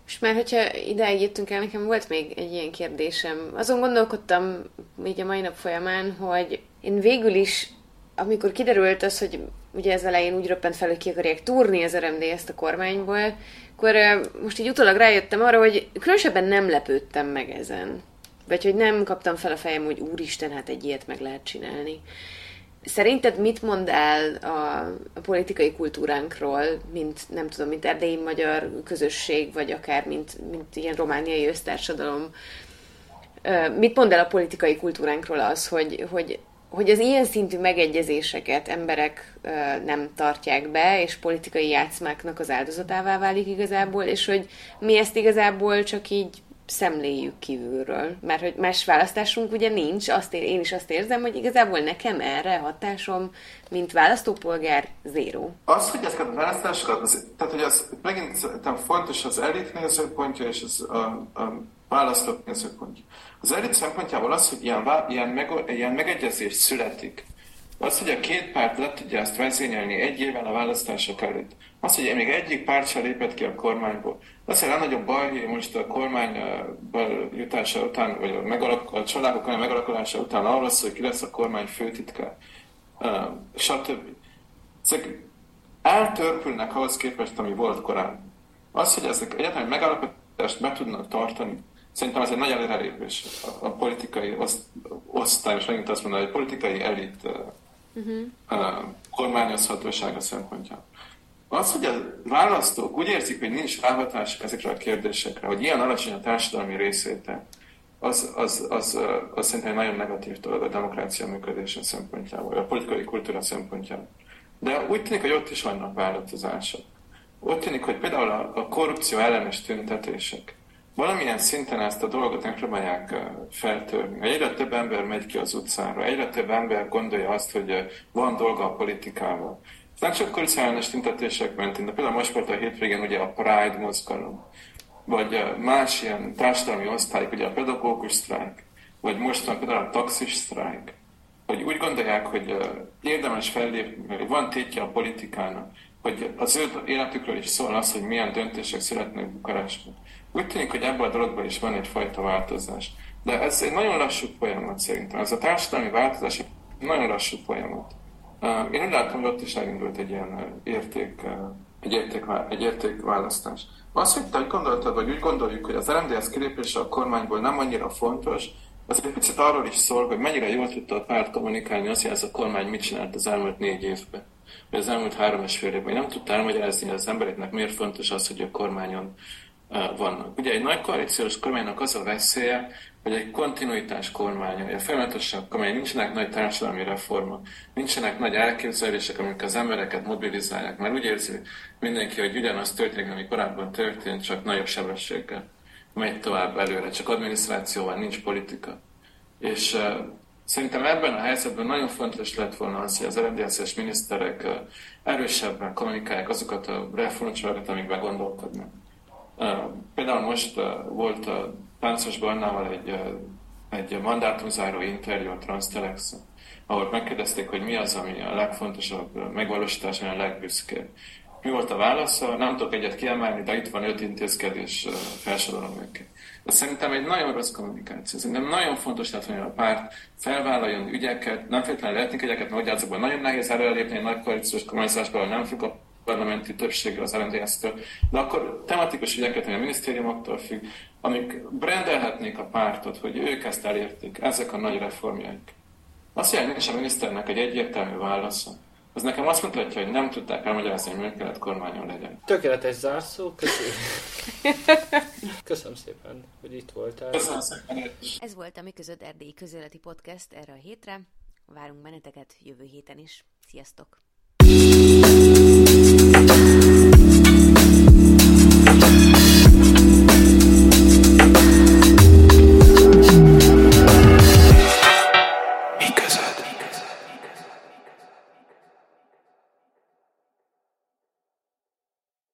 És már, hogyha ideig jöttünk el, nekem volt még egy ilyen kérdésem. Azon gondolkodtam így a mai nap folyamán, hogy én végül is, amikor kiderült az, hogy ugye ez elején úgy röppent fel, hogy ki akarják túrni az RMD ezt a kormányból, akkor most így utólag rájöttem arra, hogy különösebben nem lepődtem meg ezen. Vagy hogy nem kaptam fel a fejem, hogy úristen, hát egy ilyet meg lehet csinálni. Szerinted mit mond el a, a politikai kultúránkról, mint nem tudom, mint erdélyi magyar közösség, vagy akár mint, mint ilyen romániai össztársadalom? Mit mond el a politikai kultúránkról az, hogy, hogy, hogy az ilyen szintű megegyezéseket emberek nem tartják be, és politikai játszmáknak az áldozatává válik igazából, és hogy mi ezt igazából csak így szemléljük kívülről. Mert hogy más választásunk ugye nincs, azt ér, én is azt érzem, hogy igazából nekem erre hatásom, mint választópolgár, zéró. Az, hogy ezeket a választásokat, az, tehát hogy az megint szerintem fontos az elit nézőpontja és az, a, a választók nézőpontja. Az elit szempontjából az, hogy ilyen, ilyen, meg, ilyen megegyezés születik, az, hogy a két párt le tudja ezt vezényelni egy évvel a választások előtt, az, hogy még egyik párt sem lépett ki a kormányból, az, a legnagyobb baj, hogy most a kormányból jutása után, vagy a, megalak, a családok megalakulása után arról szól, hogy ki lesz a kormány főtitkár, uh, stb. ezek eltörpülnek ahhoz képest, ami volt korábban. Az, hogy ezek egyáltalán megállapodást be tudnak tartani, szerintem ez egy nagy előrelépés a, politikai osztály, és megint azt mondom, hogy politikai elit uh-huh. uh, kormányozhatósága szempontjából. Az, hogy a választók úgy érzik, hogy nincs ráhatásuk ezekre a kérdésekre, hogy ilyen alacsony a társadalmi részétel, az, az, az, az szerintem egy nagyon negatív dolog a demokrácia működése szempontjából, a politikai kultúra szempontjából. De úgy tűnik, hogy ott is vannak változások. Ott tűnik, hogy például a, a korrupció ellenes tüntetések valamilyen szinten ezt a dolgot megpróbálják feltörni. Egyre több ember megy ki az utcára, egyre több ember gondolja azt, hogy van dolga a politikával. Ez nem csak korrupciállenes tüntetések mentén, de például most volt a hétvégén ugye a Pride mozgalom, vagy más ilyen társadalmi osztályok, ugye a pedagógus sztrájk, vagy most van például a taxis sztrájk, hogy úgy gondolják, hogy érdemes fellépni, hogy van tétje a politikának, hogy az ő életükről is szól az, hogy milyen döntések születnek Bukarestben. Úgy tűnik, hogy ebből a dologban is van egyfajta változás. De ez egy nagyon lassú folyamat szerintem. Ez a társadalmi változás egy nagyon lassú folyamat. Én úgy látom, hogy ott is elindult egy ilyen érték, egy, érték, egy értékválasztás. Az, hogy te gondoltad, vagy úgy gondoljuk, hogy az RMDS kilépése a kormányból nem annyira fontos, az egy picit arról is szól, hogy mennyire jól tudta a párt kommunikálni azt, hogy ez a kormány mit csinált az elmúlt négy évben, vagy az elmúlt három és fél évben. Nem tudta elmagyarázni, az embereknek miért fontos az, hogy a kormányon vannak. Ugye egy nagy koalíciós kormánynak az a veszélye, hogy egy kontinuitás kormánya, hogy a folyamatosan kormány nincsenek nagy társadalmi reformok, nincsenek nagy elképzelések, amik az embereket mobilizálják, mert úgy érzi mindenki, hogy ugyanaz történik, ami korábban történt, csak nagyobb sebességgel megy tovább előre, csak adminisztrációval nincs politika. És uh, szerintem ebben a helyzetben nagyon fontos lett volna az, hogy az RMDSZ-es miniszterek uh, erősebben kommunikálják azokat a reformcsomagokat, amikben gondolkodnak. Például most volt a Páncos Barnával egy, egy mandátumzáró interjú a Transtelex, ahol megkérdezték, hogy mi az, ami a legfontosabb megvalósítás, ami a legbüszkébb. Mi volt a válasza? Nem tudok egyet kiemelni, de itt van öt intézkedés, felsorolom őket. De szerintem egy nagyon rossz kommunikáció. Szerintem nagyon fontos lett, hogy a párt felvállaljon ügyeket, nem feltétlenül lehetnek ügyeket, mert hogy nagyon nehéz előrelépni egy nagy koalíciós kormányzásban, nem függ parlamenti többsége az RMDS-től, de akkor tematikus ügyeket, ami a minisztériumoktól függ, amik brendelhetnék a pártot, hogy ők ezt elérték, ezek a nagy reformjaik. Azt jelenti, hogy a miniszternek egy egyértelmű válasza. Az nekem azt mutatja, hogy nem tudták elmagyarázni, hogy miért kellett kormányon legyen. Tökéletes zárszó, köszönöm. köszönöm szépen, hogy itt voltál. Köszönöm szépen. Ez volt a Mi Között Erdélyi Közéleti Podcast erre a hétre. Várunk benneteket jövő héten is. Sziasztok!